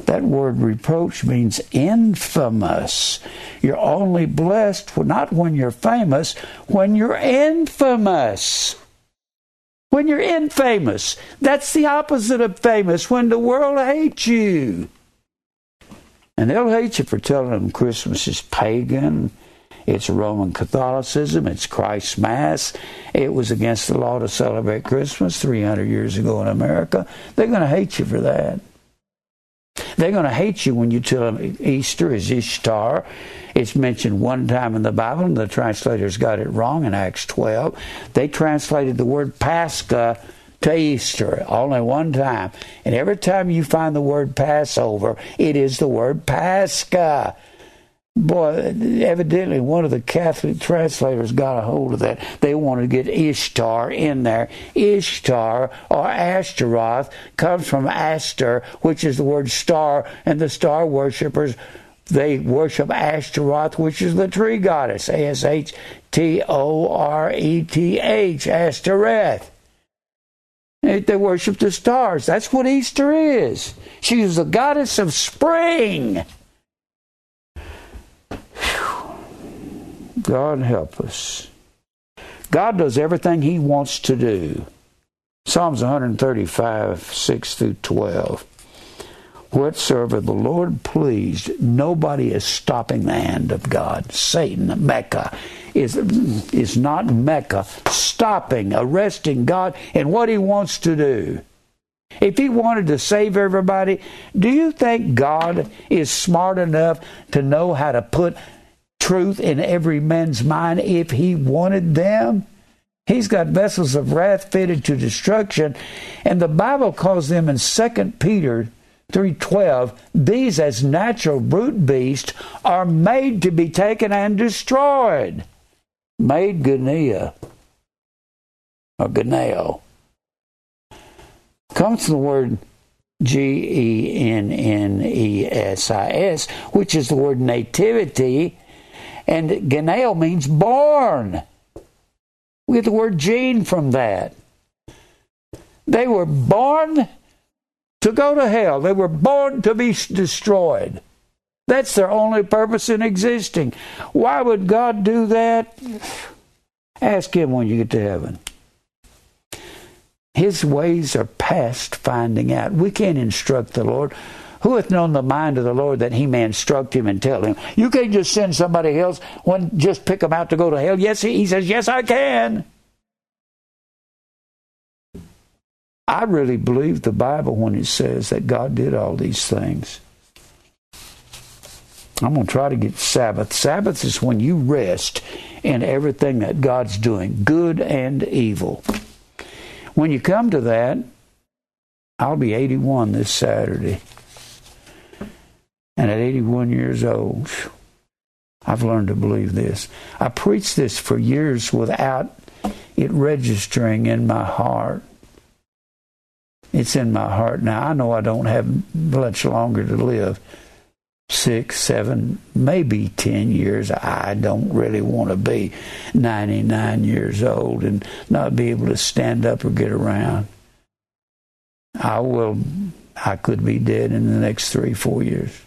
That word reproach means infamous. You're only blessed not when you're famous, when you're infamous. When you're infamous. That's the opposite of famous, when the world hates you. And they'll hate you for telling them Christmas is pagan. It's Roman Catholicism. It's Christ's Mass. It was against the law to celebrate Christmas 300 years ago in America. They're going to hate you for that. They're going to hate you when you tell them Easter is Ishtar. It's mentioned one time in the Bible, and the translators got it wrong in Acts 12. They translated the word Pascha to Easter only one time. And every time you find the word Passover, it is the word Pascha. Boy, evidently one of the Catholic translators got a hold of that. They wanted to get Ishtar in there. Ishtar or Ashtaroth comes from Aster, which is the word star, and the star worshippers they worship Ashtaroth, which is the tree goddess. A S H T O R E T H, Ashtoreth. They worship the stars. That's what Easter is. She is the goddess of spring. God help us. God does everything He wants to do. Psalms 135, 6 through 12. Whatsoever the Lord pleased, nobody is stopping the hand of God. Satan, Mecca, is, is not Mecca, stopping, arresting God in what he wants to do. If he wanted to save everybody, do you think God is smart enough to know how to put truth in every man's mind if he wanted them? He's got vessels of wrath fitted to destruction, and the Bible calls them in 2 Peter 3:12 these as natural brute beasts are made to be taken and destroyed. Made Gunea or Guneo comes from the word G E N N E S I S which is the word nativity and Guneo means born we get the word gene from that they were born to go to hell. They were born to be destroyed. That's their only purpose in existing. Why would God do that? Ask Him when you get to heaven. His ways are past finding out. We can't instruct the Lord. Who hath known the mind of the Lord that he may instruct him and tell him? You can't just send somebody else, one just pick them out to go to hell. Yes, he says, yes, I can. I really believe the Bible when it says that God did all these things. I'm going to try to get Sabbath. Sabbath is when you rest in everything that God's doing, good and evil. When you come to that, I'll be 81 this Saturday. And at 81 years old, I've learned to believe this. I preached this for years without it registering in my heart. It's in my heart now. I know I don't have much longer to live six, seven, maybe 10 years. I don't really want to be 99 years old and not be able to stand up or get around. I will, I could be dead in the next three, four years.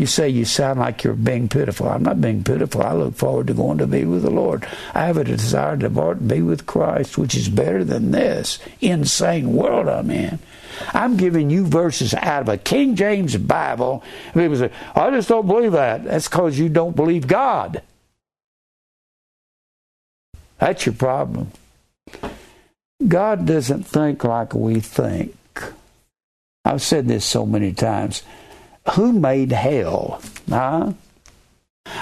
You say you sound like you're being pitiful. I'm not being pitiful. I look forward to going to be with the Lord. I have a desire to be with Christ, which is better than this insane world I'm in. I'm giving you verses out of a King James Bible. People say, I just don't believe that. That's because you don't believe God. That's your problem. God doesn't think like we think. I've said this so many times. Who made hell? Huh?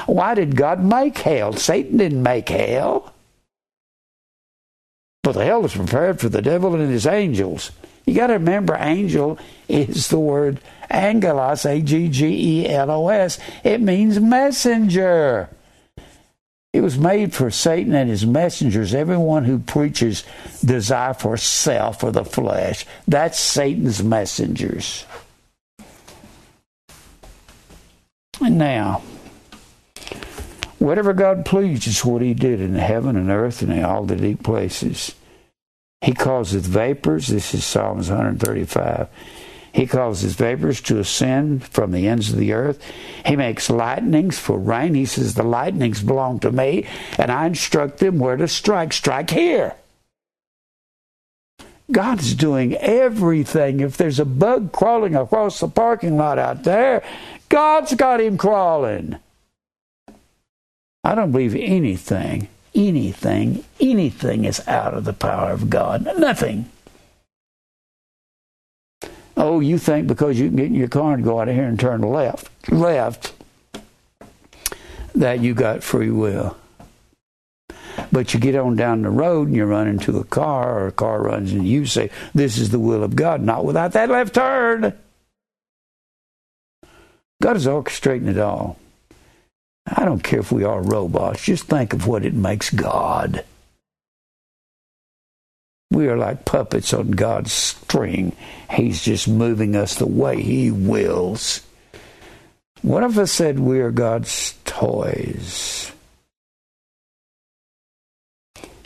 Why did God make hell? Satan didn't make hell. But the hell is prepared for the devil and his angels. You got to remember, angel is the word angelos, A G G E L O S. It means messenger. It was made for Satan and his messengers, everyone who preaches desire for self or the flesh. That's Satan's messengers. And now, whatever God pleased is what he did in heaven and earth and in all the deep places. He causeth vapors, this is Psalms 135. He causes vapors to ascend from the ends of the earth. He makes lightnings for rain. He says, The lightnings belong to me, and I instruct them where to strike. Strike here. God's doing everything. If there's a bug crawling across the parking lot out there, God's got him crawling. I don't believe anything anything, anything is out of the power of God. Nothing. Oh, you think because you can get in your car and go out of here and turn left, left, that you got free will. But you get on down the road and you run into a car, or a car runs into you, say, This is the will of God, not without that left turn. God is orchestrating it all. I don't care if we are robots. Just think of what it makes God. We are like puppets on God's string. He's just moving us the way He wills. One of us said we are God's toys.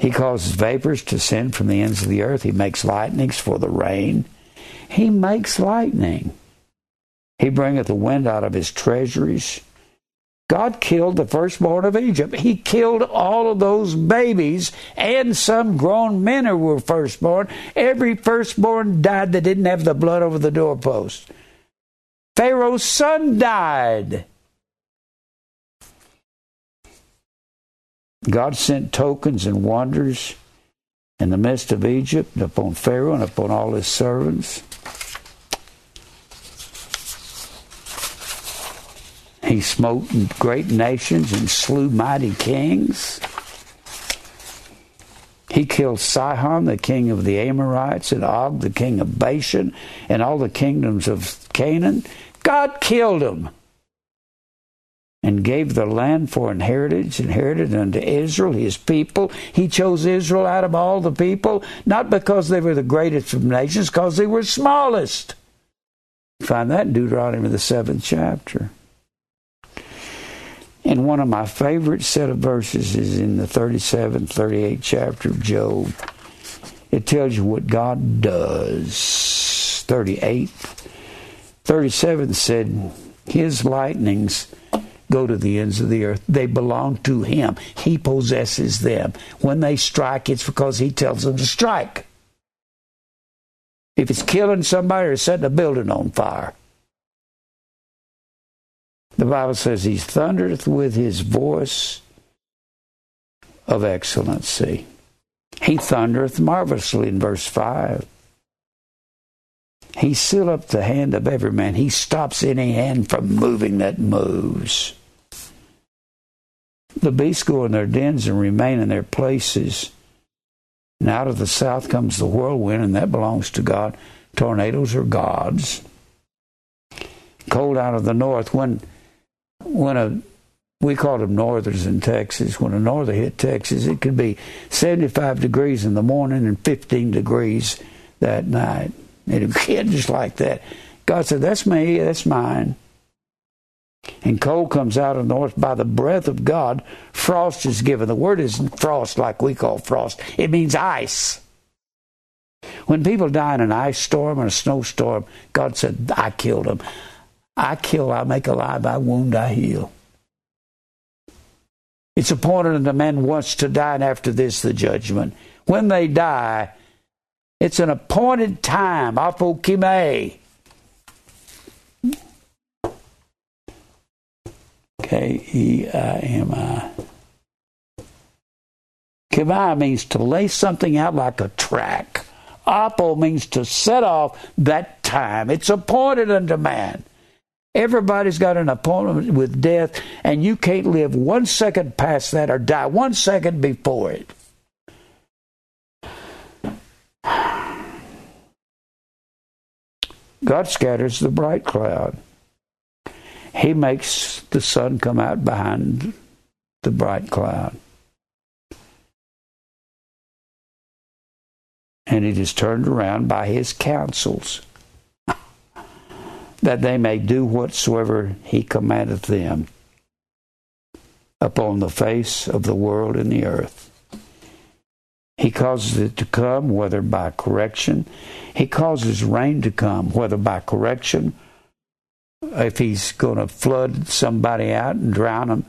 He causes vapors to send from the ends of the earth. He makes lightnings for the rain. He makes lightning. He bringeth the wind out of his treasuries. God killed the firstborn of Egypt. He killed all of those babies and some grown men who were firstborn. Every firstborn died that didn't have the blood over the doorpost. Pharaoh's son died. God sent tokens and wonders in the midst of Egypt upon Pharaoh and upon all his servants. He smote great nations and slew mighty kings. He killed Sihon, the king of the Amorites, and Og, the king of Bashan, and all the kingdoms of Canaan. God killed them and gave the land for an inheritance, inherited unto Israel, his people. He chose Israel out of all the people, not because they were the greatest of nations, because they were smallest. You find that in Deuteronomy, the seventh chapter. And one of my favorite set of verses is in the 37th, 38th chapter of Job. It tells you what God does. 38. 37 said, His lightnings go to the ends of the earth. They belong to Him. He possesses them. When they strike, it's because He tells them to strike. If it's killing somebody or setting a building on fire, the Bible says he thundereth with his voice of excellency. He thundereth marvelously in verse 5. He seal up the hand of every man. He stops any hand from moving that moves. The beasts go in their dens and remain in their places. And out of the south comes the whirlwind, and that belongs to God. Tornadoes are God's. Cold out of the north. When when a we call them northers in Texas. When a norther hit Texas, it could be 75 degrees in the morning and 15 degrees that night. It hit just like that. God said, That's me, that's mine. And cold comes out of the north by the breath of God. Frost is given. The word isn't frost like we call frost, it means ice. When people die in an ice storm or a snowstorm, God said, I killed them. I kill, I make alive, I wound, I heal. It's appointed unto man once to die, and after this, the judgment. When they die, it's an appointed time, apokeimai. K E I M I. Kivai means to lay something out like a track. Apo means to set off that time. It's appointed unto man. Everybody's got an appointment with death, and you can't live one second past that or die one second before it. God scatters the bright cloud. He makes the sun come out behind the bright cloud. And it is turned around by his counsels that they may do whatsoever he commandeth them upon the face of the world and the earth. He causes it to come, whether by correction. He causes rain to come, whether by correction. If he's going to flood somebody out and drown them,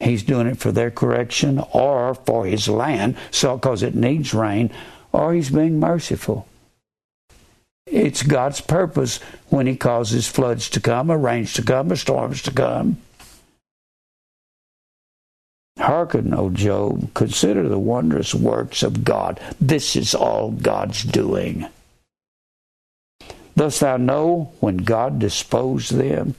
he's doing it for their correction or for his land, so because it needs rain, or he's being merciful. It's God's purpose when He causes floods to come, or rains to come, or storms to come. Hearken, O Job, consider the wondrous works of God. This is all God's doing. Dost thou know when God disposed them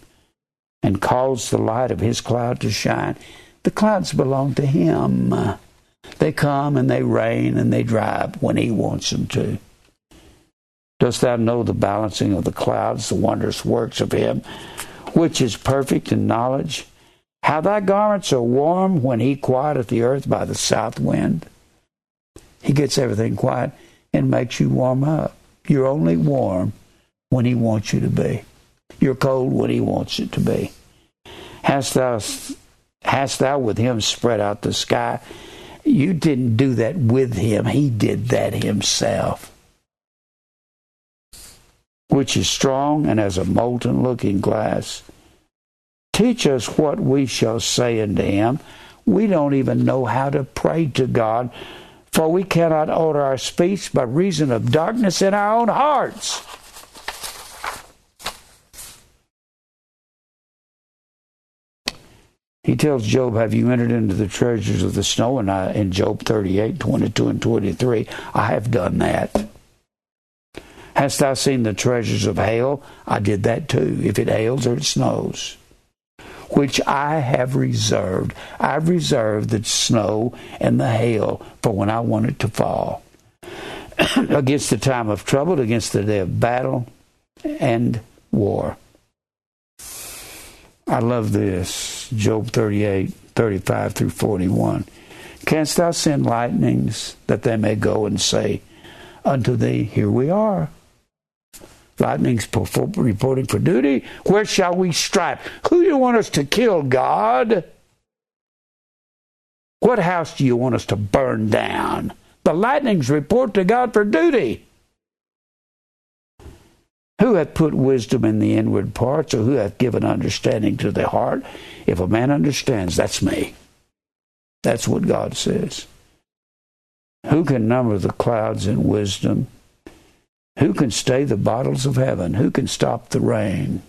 and caused the light of his cloud to shine? The clouds belong to him. They come and they rain and they drive when he wants them to. Dost thou know the balancing of the clouds, the wondrous works of him, which is perfect in knowledge? How thy garments are warm when he quieteth the earth by the south wind. He gets everything quiet and makes you warm up. You're only warm when he wants you to be. You're cold when he wants it to be. Hast thou, hast thou with him spread out the sky? You didn't do that with him. He did that himself which is strong and as a molten looking glass. Teach us what we shall say unto him. We don't even know how to pray to God, for we cannot order our speech by reason of darkness in our own hearts. He tells Job, Have you entered into the treasures of the snow? And I, in Job 38, 22 and 23, I have done that. Hast thou seen the treasures of hail? I did that too, if it hails or it snows. Which I have reserved. I've reserved the snow and the hail for when I want it to fall. against the time of trouble, against the day of battle and war. I love this. Job 38, 35 through 41. Canst thou send lightnings that they may go and say unto thee, Here we are? Lightning's reporting for duty. Where shall we strike? Who do you want us to kill, God? What house do you want us to burn down? The lightnings report to God for duty. Who hath put wisdom in the inward parts, or who hath given understanding to the heart? If a man understands, that's me. That's what God says. Who can number the clouds in wisdom? Who can stay the bottles of heaven? Who can stop the rain?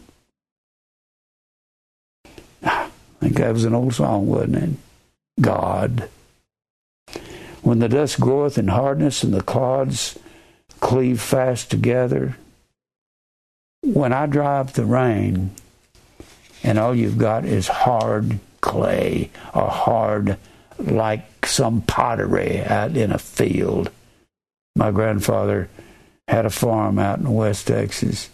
Ah, I think that was an old song, wasn't it? God. When the dust groweth in hardness and the clods cleave fast together, when I drive the rain and all you've got is hard clay or hard like some pottery out in a field. My grandfather had a farm out in West Texas.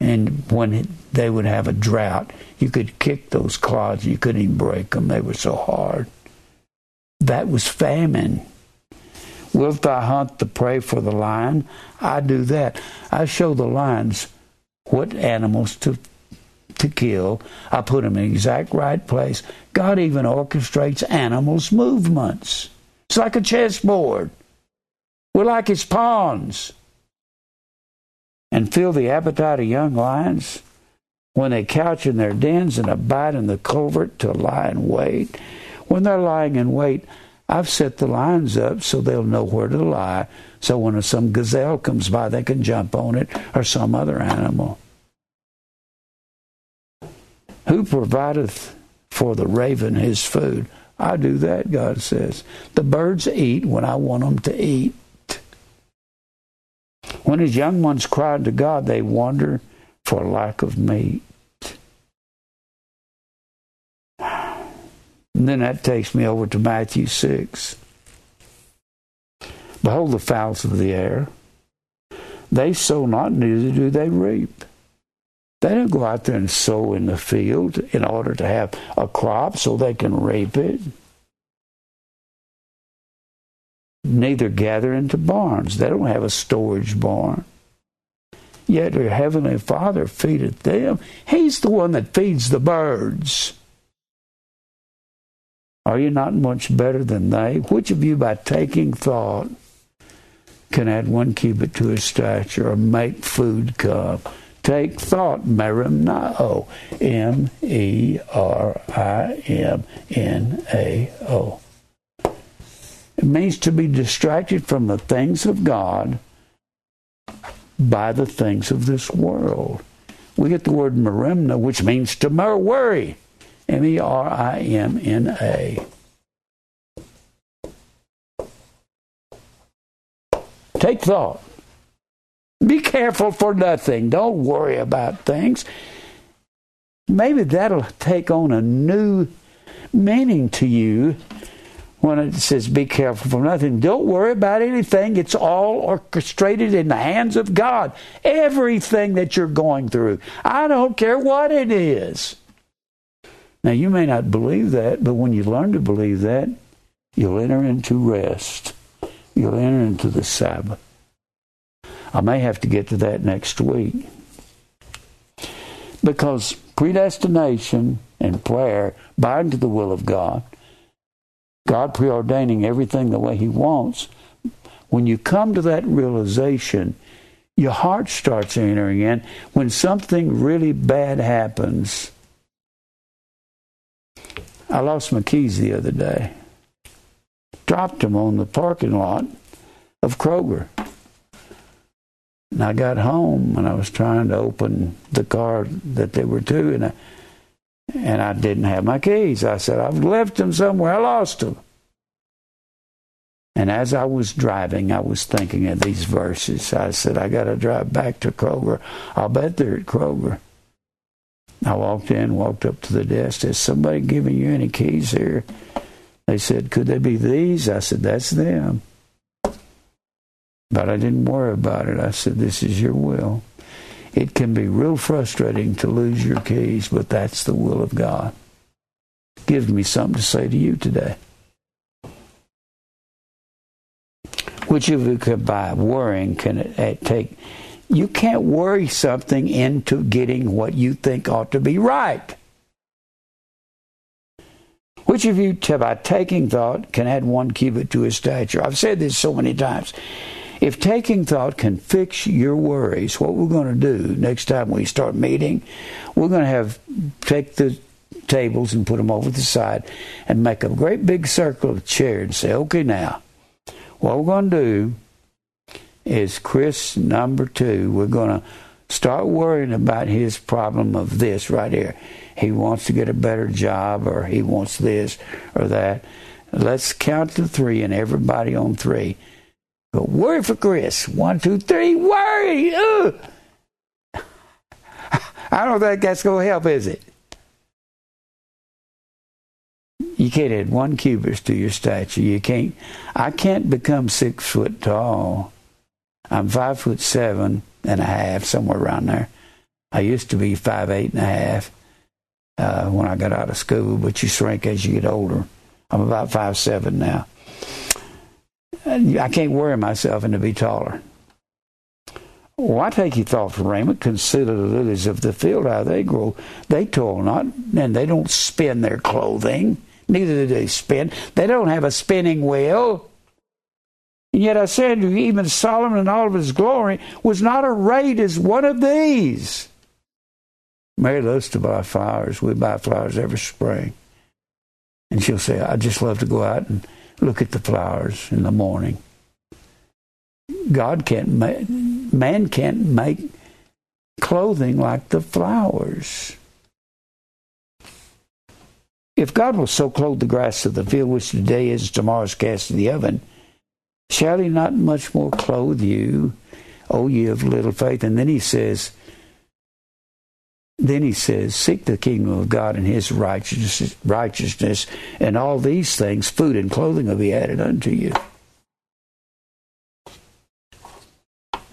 And when they would have a drought, you could kick those clods. You couldn't even break them. They were so hard. That was famine. Wilt thou hunt the prey for the lion? I do that. I show the lions what animals to to kill. I put them in the exact right place. God even orchestrates animals' movements. It's like a chessboard. We're like his pawns. And fill the appetite of young lions when they couch in their dens and abide in the covert to lie in wait. When they're lying in wait, I've set the lines up so they'll know where to lie. So when some gazelle comes by, they can jump on it or some other animal. Who provideth for the raven his food? I do that, God says. The birds eat when I want them to eat. When his young ones cry to God, they wander for lack of meat. And then that takes me over to Matthew 6. Behold the fowls of the air. They sow not, neither do they reap. They don't go out there and sow in the field in order to have a crop so they can reap it. Neither gather into barns. They don't have a storage barn. Yet your heavenly Father feedeth them. He's the one that feeds the birds. Are you not much better than they? Which of you, by taking thought, can add one cubit to his stature or make food come? Take thought, merimnao, M E R I M N A O. It means to be distracted from the things of God by the things of this world. We get the word merimna, which means to worry. M E R I M N A. Take thought. Be careful for nothing. Don't worry about things. Maybe that'll take on a new meaning to you when it says be careful for nothing. Don't worry about anything. It's all orchestrated in the hands of God. Everything that you're going through. I don't care what it is. Now, you may not believe that, but when you learn to believe that, you'll enter into rest. You'll enter into the Sabbath. I may have to get to that next week. Because predestination and prayer bind to the will of God, God preordaining everything the way He wants, when you come to that realization, your heart starts entering in. When something really bad happens, I lost my keys the other day. Dropped them on the parking lot of Kroger. And I got home and I was trying to open the car that they were to, and I, and I didn't have my keys. I said, I've left them somewhere. I lost them. And as I was driving, I was thinking of these verses. I said, I got to drive back to Kroger. I'll bet they're at Kroger. I walked in, walked up to the desk. Is somebody giving you any keys here? They said, Could they be these? I said, That's them. But I didn't worry about it. I said, This is your will. It can be real frustrating to lose your keys, but that's the will of God. Give me something to say to you today. Which of you could by worrying can it take you can't worry something into getting what you think ought to be right. Which of you, by taking thought, can add one cubit to his stature? I've said this so many times. If taking thought can fix your worries, what we're going to do next time we start meeting, we're going to have take the tables and put them over the side and make a great big circle of chairs and say, okay, now, what we're going to do is Chris number two. We're going to start worrying about his problem of this right here. He wants to get a better job or he wants this or that. Let's count to three and everybody on three. Go worry for Chris. One, two, three, worry. Ugh. I don't think that's going to help, is it? You can't add one cubit to your stature. You can't. I can't become six foot tall. I'm five foot seven and a half, somewhere around there. I used to be five eight and a half uh, when I got out of school, but you shrink as you get older. I'm about five seven now. I can't worry myself into be taller. Why take you thought for raiment? Consider the lilies of the field, how they grow. They toil not, and they don't spin their clothing. Neither do they spin. They don't have a spinning wheel. And yet I said even Solomon in all of his glory was not arrayed as one of these. Mary loves to buy flowers. We buy flowers every spring. And she'll say, I just love to go out and look at the flowers in the morning. God can't make, man can't make clothing like the flowers. If God will so clothe the grass of the field, which today is tomorrow's cast in the oven, shall he not much more clothe you, O ye of little faith? And then he says, then he says, Seek the kingdom of God and his righteousness, righteousness, and all these things, food and clothing, will be added unto you.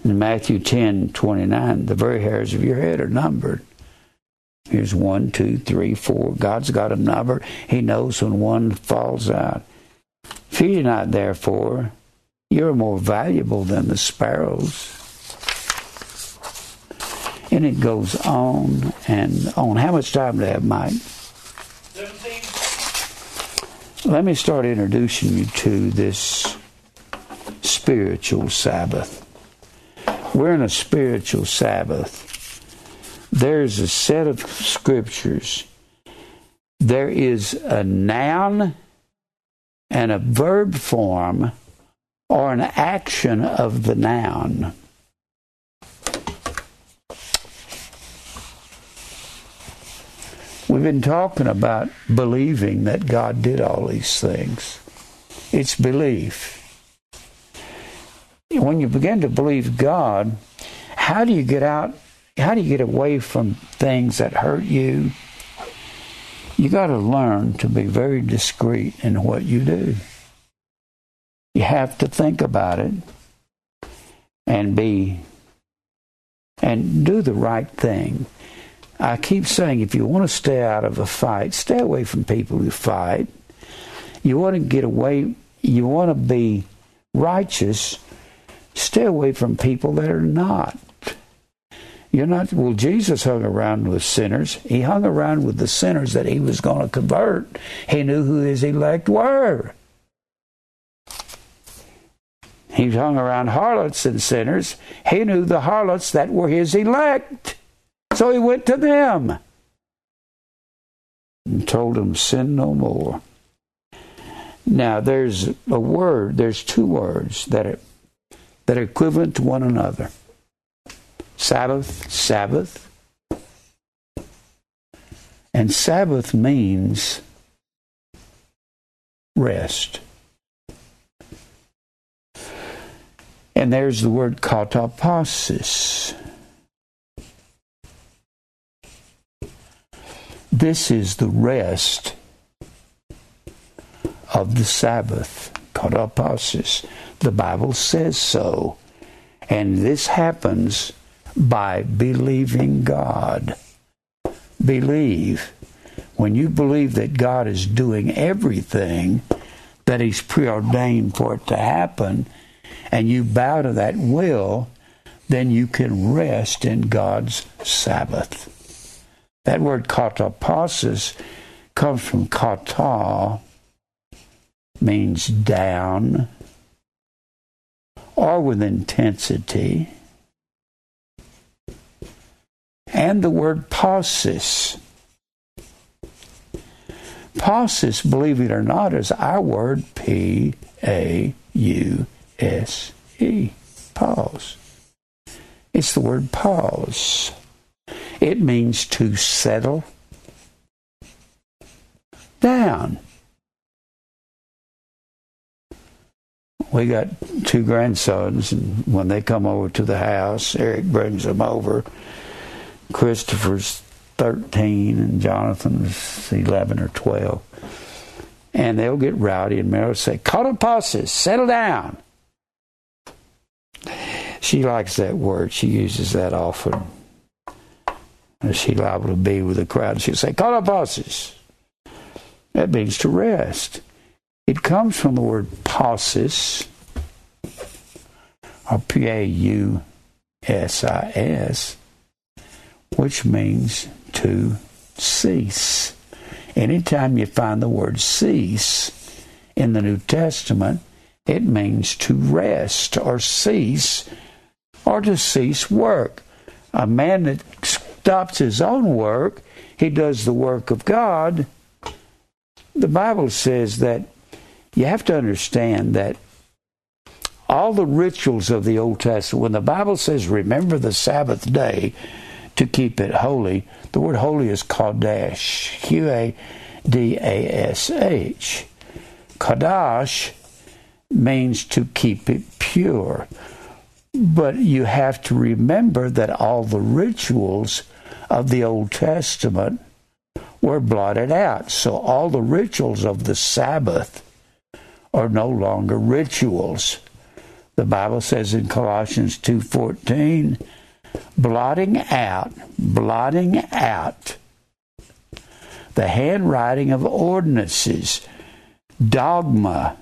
In Matthew 10 29, the very hairs of your head are numbered. Here's one, two, three, four. God's got them numbered. He knows when one falls out. Fear not, therefore. You're more valuable than the sparrows. And it goes on and on. How much time do I have, Mike? 17. Let me start introducing you to this spiritual Sabbath. We're in a spiritual Sabbath. There's a set of scriptures. There is a noun and a verb form or an action of the noun. We've been talking about believing that God did all these things. It's belief. When you begin to believe God, how do you get out? How do you get away from things that hurt you? You got to learn to be very discreet in what you do. You have to think about it and be and do the right thing. I keep saying if you want to stay out of a fight, stay away from people who fight. You want to get away, you want to be righteous, stay away from people that are not. You're not, well, Jesus hung around with sinners. He hung around with the sinners that he was going to convert. He knew who his elect were. He hung around harlots and sinners. He knew the harlots that were his elect. So he went to them and told them, Sin no more. Now, there's a word, there's two words that are, that are equivalent to one another Sabbath, Sabbath. And Sabbath means rest. And there's the word katapausis. This is the rest of the Sabbath, katapausis. The Bible says so. And this happens by believing God. Believe. When you believe that God is doing everything that He's preordained for it to happen, and you bow to that will, then you can rest in God's Sabbath. That word katapausis comes from kata, means down, or with intensity. And the word pausis. Pausis, believe it or not, is our word P A U S E. Pause. It's the word pause. It means to settle down. We got two grandsons, and when they come over to the house, Eric brings them over Christopher's 13 and Jonathan's 11 or 12. And they'll get rowdy and Mary will say, Kotoposis, settle down. She likes that word. She uses that often. She liable to be with the crowd. She'll say, Kotoposis. That means to rest. It comes from the word pausis, or P A U S I S, which means to cease. Anytime you find the word cease in the New Testament, it means to rest or cease or to cease work. A man that stops his own work, he does the work of God. The Bible says that you have to understand that all the rituals of the Old Testament, when the Bible says, remember the Sabbath day to keep it holy, the word holy is Kodesh, Q A D A S H. Kadash means to keep it pure. But you have to remember that all the rituals of the Old Testament were blotted out. So all the rituals of the Sabbath are no longer rituals. The Bible says in Colossians 2:14, blotting out, blotting out the handwriting of ordinances, dogma,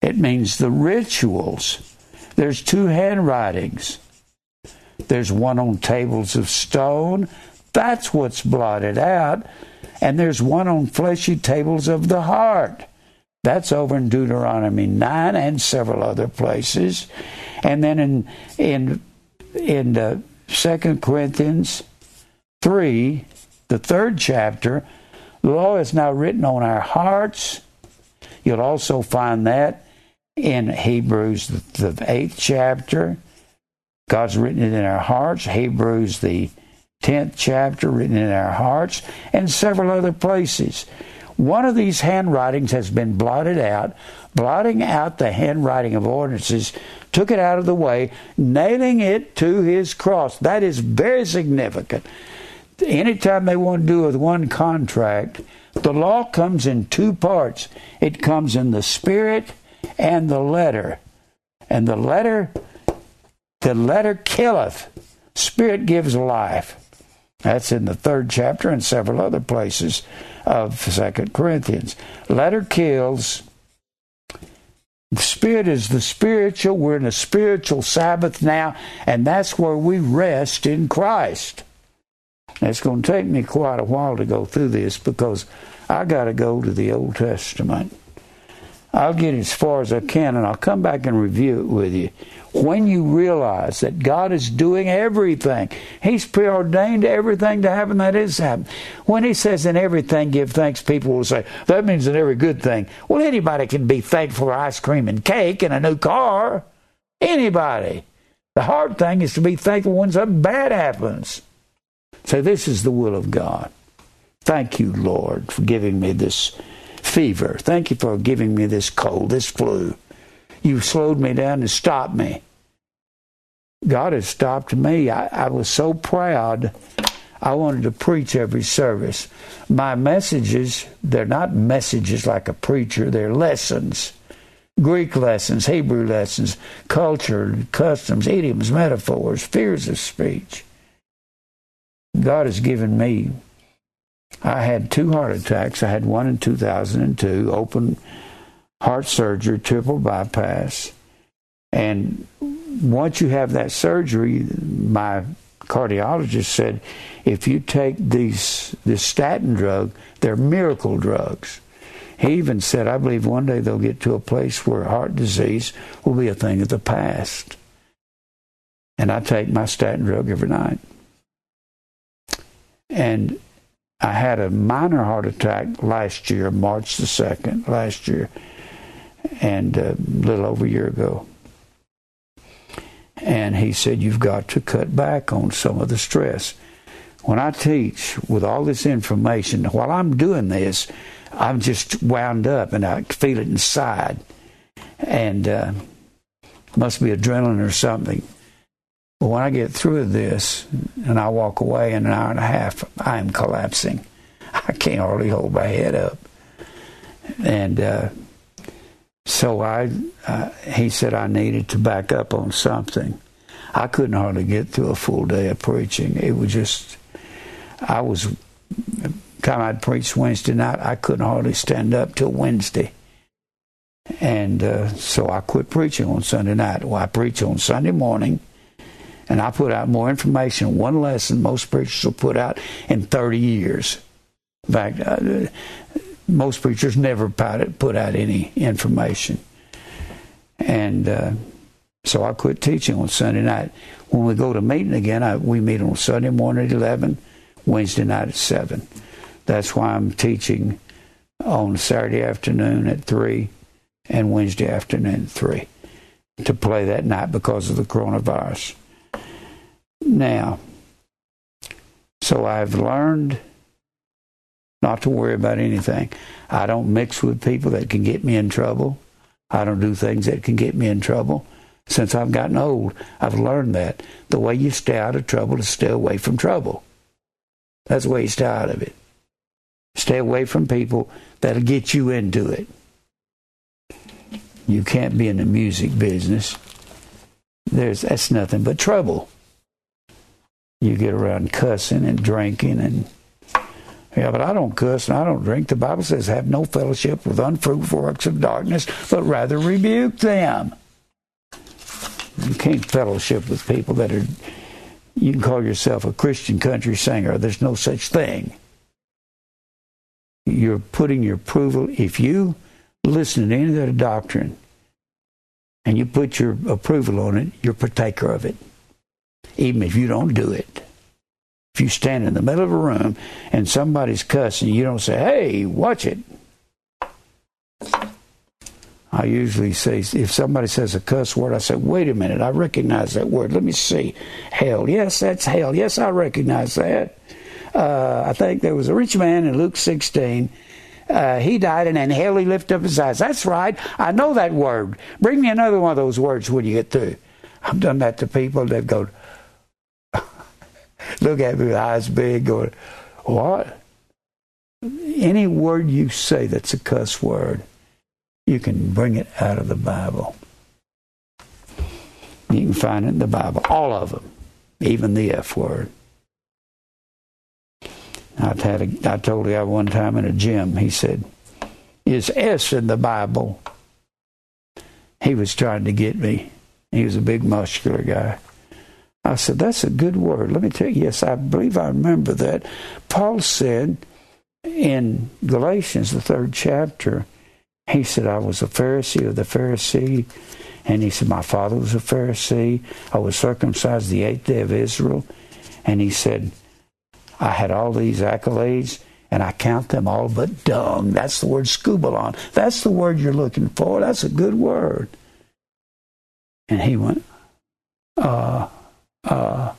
it means the rituals. There's two handwritings. There's one on tables of stone. That's what's blotted out. And there's one on fleshy tables of the heart. That's over in Deuteronomy 9 and several other places. And then in in in uh, 2 Corinthians 3, the third chapter, the law is now written on our hearts. You'll also find that in Hebrews, the, the eighth chapter. God's written it in our hearts. Hebrews, the 10th chapter, written in our hearts, and several other places. One of these handwritings has been blotted out, blotting out the handwriting of ordinances, took it out of the way, nailing it to his cross. That is very significant. Anytime they want to do with one contract, the law comes in two parts it comes in the spirit and the letter. And the letter, the letter killeth, spirit gives life. That's in the third chapter and several other places of Second Corinthians. Letter kills. The spirit is the spiritual. We're in a spiritual Sabbath now, and that's where we rest in Christ. it's going to take me quite a while to go through this because I got to go to the Old Testament. I'll get as far as I can and I'll come back and review it with you. When you realize that God is doing everything, He's preordained everything to happen that is happening. When He says in everything give thanks, people will say, that means in every good thing. Well, anybody can be thankful for ice cream and cake and a new car. Anybody. The hard thing is to be thankful when something bad happens. So this is the will of God. Thank you, Lord, for giving me this fever. Thank you for giving me this cold, this flu. You slowed me down and stopped me. God has stopped me. I, I was so proud. I wanted to preach every service. My messages, they're not messages like a preacher, they're lessons. Greek lessons, Hebrew lessons, culture, customs, idioms, metaphors, fears of speech. God has given me I had two heart attacks. I had one in 2002, open heart surgery, triple bypass. And once you have that surgery, my cardiologist said, if you take these this statin drug, they're miracle drugs. He even said, I believe one day they'll get to a place where heart disease will be a thing of the past. And I take my statin drug every night. And I had a minor heart attack last year, March the 2nd, last year, and a little over a year ago. And he said, You've got to cut back on some of the stress. When I teach with all this information, while I'm doing this, I'm just wound up and I feel it inside. And uh, must be adrenaline or something. But when I get through this and I walk away in an hour and a half, I am collapsing. I can't hardly hold my head up. And uh, so I, uh, he said I needed to back up on something. I couldn't hardly get through a full day of preaching. It was just, I was, time I'd preach Wednesday night, I couldn't hardly stand up till Wednesday. And uh, so I quit preaching on Sunday night. Well, I preach on Sunday morning, and I put out more information, one lesson most preachers will put out in 30 years. In fact, uh, most preachers never put out any information. And uh, so I quit teaching on Sunday night. When we go to meeting again, I, we meet on Sunday morning at 11, Wednesday night at 7. That's why I'm teaching on Saturday afternoon at 3 and Wednesday afternoon at 3 to play that night because of the coronavirus. Now, so I've learned not to worry about anything. I don't mix with people that can get me in trouble. I don't do things that can get me in trouble. Since I've gotten old, I've learned that the way you stay out of trouble is stay away from trouble. That's the way you stay out of it. Stay away from people that'll get you into it. You can't be in the music business. There's that's nothing but trouble. You get around cussing and drinking and yeah, but I don't cuss and I don't drink. The Bible says, have no fellowship with unfruitful works of darkness, but rather rebuke them. You can't fellowship with people that are, you can call yourself a Christian country singer. There's no such thing. You're putting your approval, if you listen to any of other doctrine and you put your approval on it, you're partaker of it, even if you don't do it. If you stand in the middle of a room and somebody's cussing, you don't say, hey, watch it. I usually say, if somebody says a cuss word, I say, wait a minute, I recognize that word. Let me see. Hell, yes, that's hell. Yes, I recognize that. Uh, I think there was a rich man in Luke 16. Uh, he died, and in hell he lifted up his eyes. That's right. I know that word. Bring me another one of those words when you get through. I've done that to people that go, look at me with eyes big, going, What? Any word you say that's a cuss word, you can bring it out of the Bible. You can find it in the Bible, all of them, even the F word. I had a, I told a guy one time in a gym, he said, Is S in the Bible? He was trying to get me. He was a big muscular guy. I said, That's a good word. Let me tell you, yes, I believe I remember that. Paul said in Galatians, the third chapter, he said, I was a Pharisee of the Pharisee. And he said, My father was a Pharisee. I was circumcised the eighth day of Israel. And he said, I had all these accolades and I count them all but dung. That's the word skubalon. That's the word you're looking for. That's a good word. And he went, uh, uh,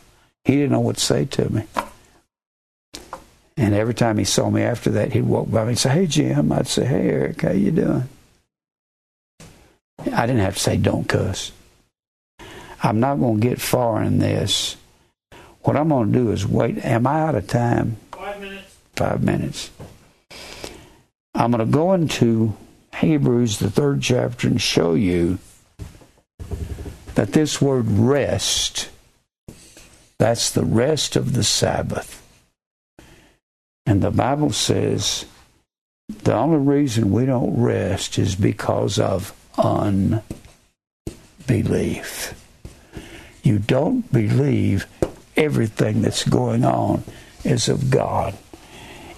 he didn't know what to say to me. And every time he saw me after that, he'd walk by me and say, Hey, Jim. I'd say, Hey, Eric, how you doing? I didn't have to say, Don't cuss. I'm not going to get far in this. What I'm going to do is wait. Am I out of time? Five minutes. Five minutes. I'm going to go into Hebrews, the third chapter, and show you that this word rest that's the rest of the Sabbath. And the Bible says the only reason we don't rest is because of unbelief. You don't believe everything that's going on is of God.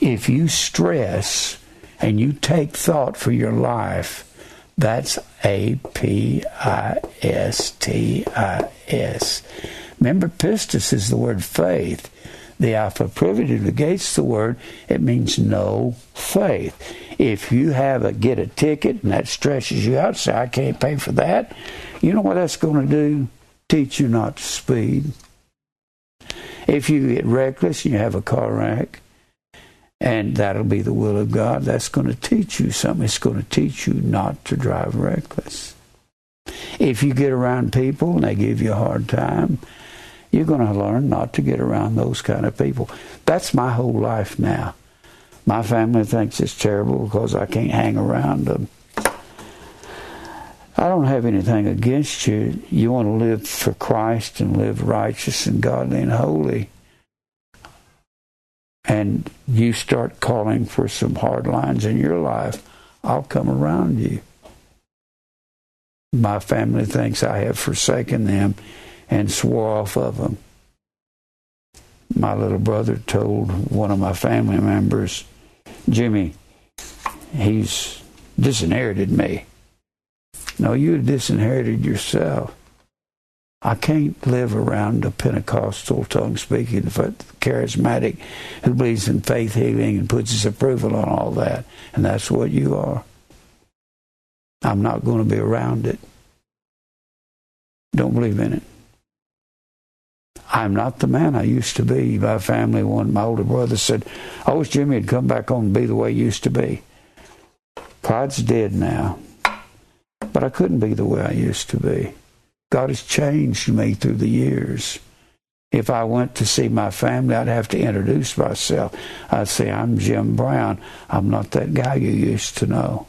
If you stress and you take thought for your life, that's A P I S T I S. Remember, pistis is the word faith. The alpha privative negates the word. It means no faith. If you have a get a ticket and that stresses you out, say I can't pay for that. You know what that's going to do? Teach you not to speed. If you get reckless and you have a car wreck, and that'll be the will of God, that's going to teach you something. It's going to teach you not to drive reckless. If you get around people and they give you a hard time, you're going to learn not to get around those kind of people. That's my whole life now. My family thinks it's terrible because I can't hang around them. I don't have anything against you. You want to live for Christ and live righteous and godly and holy. And you start calling for some hard lines in your life, I'll come around you. My family thinks I have forsaken them and swore off of them. My little brother told one of my family members, Jimmy, he's disinherited me. No, you disinherited yourself. I can't live around a Pentecostal, tongue speaking, charismatic who believes in faith healing and puts his approval on all that. And that's what you are. I'm not going to be around it. Don't believe in it. I'm not the man I used to be. My family, one, my older brother said, I wish Jimmy had come back on and be the way he used to be. Pride's dead now. But I couldn't be the way I used to be. God has changed me through the years. If I went to see my family, I'd have to introduce myself. I'd say, I'm Jim Brown. I'm not that guy you used to know.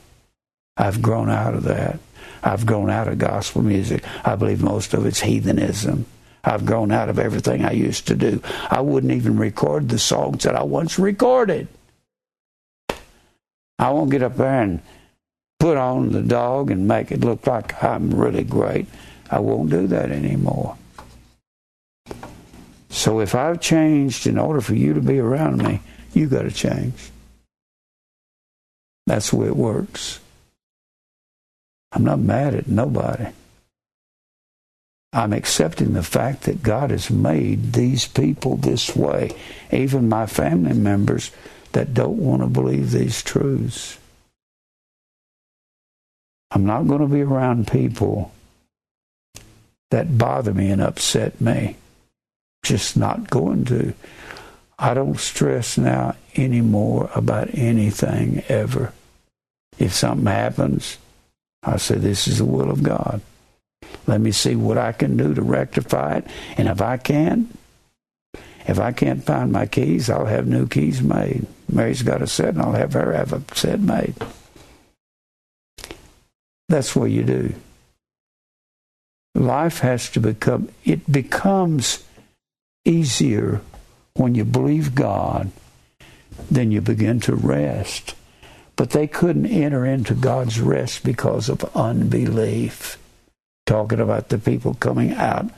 I've grown out of that. I've grown out of gospel music. I believe most of it's heathenism. I've grown out of everything I used to do. I wouldn't even record the songs that I once recorded. I won't get up there and put on the dog and make it look like I'm really great. I won't do that anymore. So if I've changed in order for you to be around me, you got to change. That's the way it works. I'm not mad at nobody. I'm accepting the fact that God has made these people this way, even my family members that don't want to believe these truths. I'm not going to be around people that bother me and upset me. Just not going to. I don't stress now anymore about anything ever. If something happens, I say, This is the will of God. Let me see what I can do to rectify it. And if I can't, if I can't find my keys, I'll have new keys made. Mary's got a set, and I'll have her have a set made. That's what you do. Life has to become, it becomes easier when you believe God, then you begin to rest. But they couldn't enter into God's rest because of unbelief. Talking about the people coming out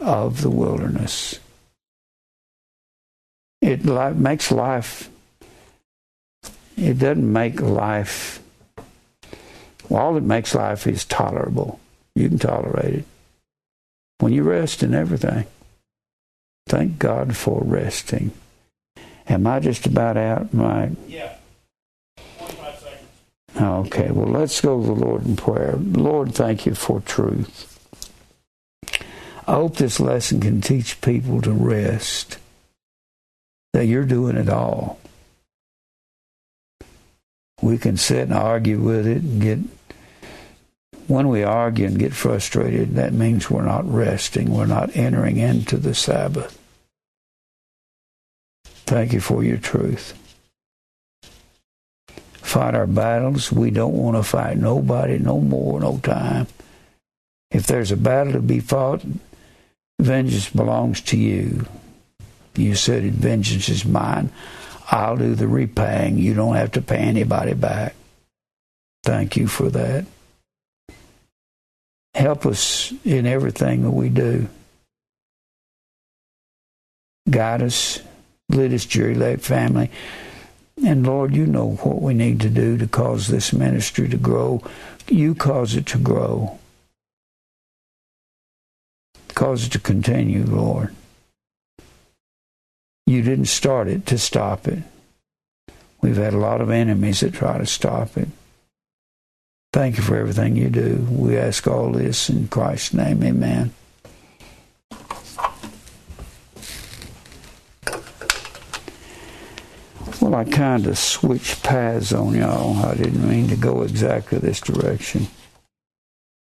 of the wilderness. It makes life, it doesn't make life, all it makes life is tolerable. You can tolerate it when you rest in everything. Thank God for resting. Am I just about out, Mike? Yeah. 25 seconds. Okay, well, let's go to the Lord in prayer. Lord, thank you for truth. I hope this lesson can teach people to rest, that you're doing it all. We can sit and argue with it and get when we argue and get frustrated, that means we're not resting. We're not entering into the Sabbath. Thank you for your truth. Fight our battles. We don't want to fight nobody no more, no time. If there's a battle to be fought, vengeance belongs to you. You said vengeance is mine. I'll do the repaying. You don't have to pay anybody back. Thank you for that. Help us in everything that we do. Guide us, lead us, Jerry Lake family. And Lord, you know what we need to do to cause this ministry to grow. You cause it to grow. Cause it to continue, Lord. You didn't start it to stop it. We've had a lot of enemies that try to stop it. Thank you for everything you do. We ask all this in Christ's name. Amen. Well, I kind of switched paths on y'all. I didn't mean to go exactly this direction.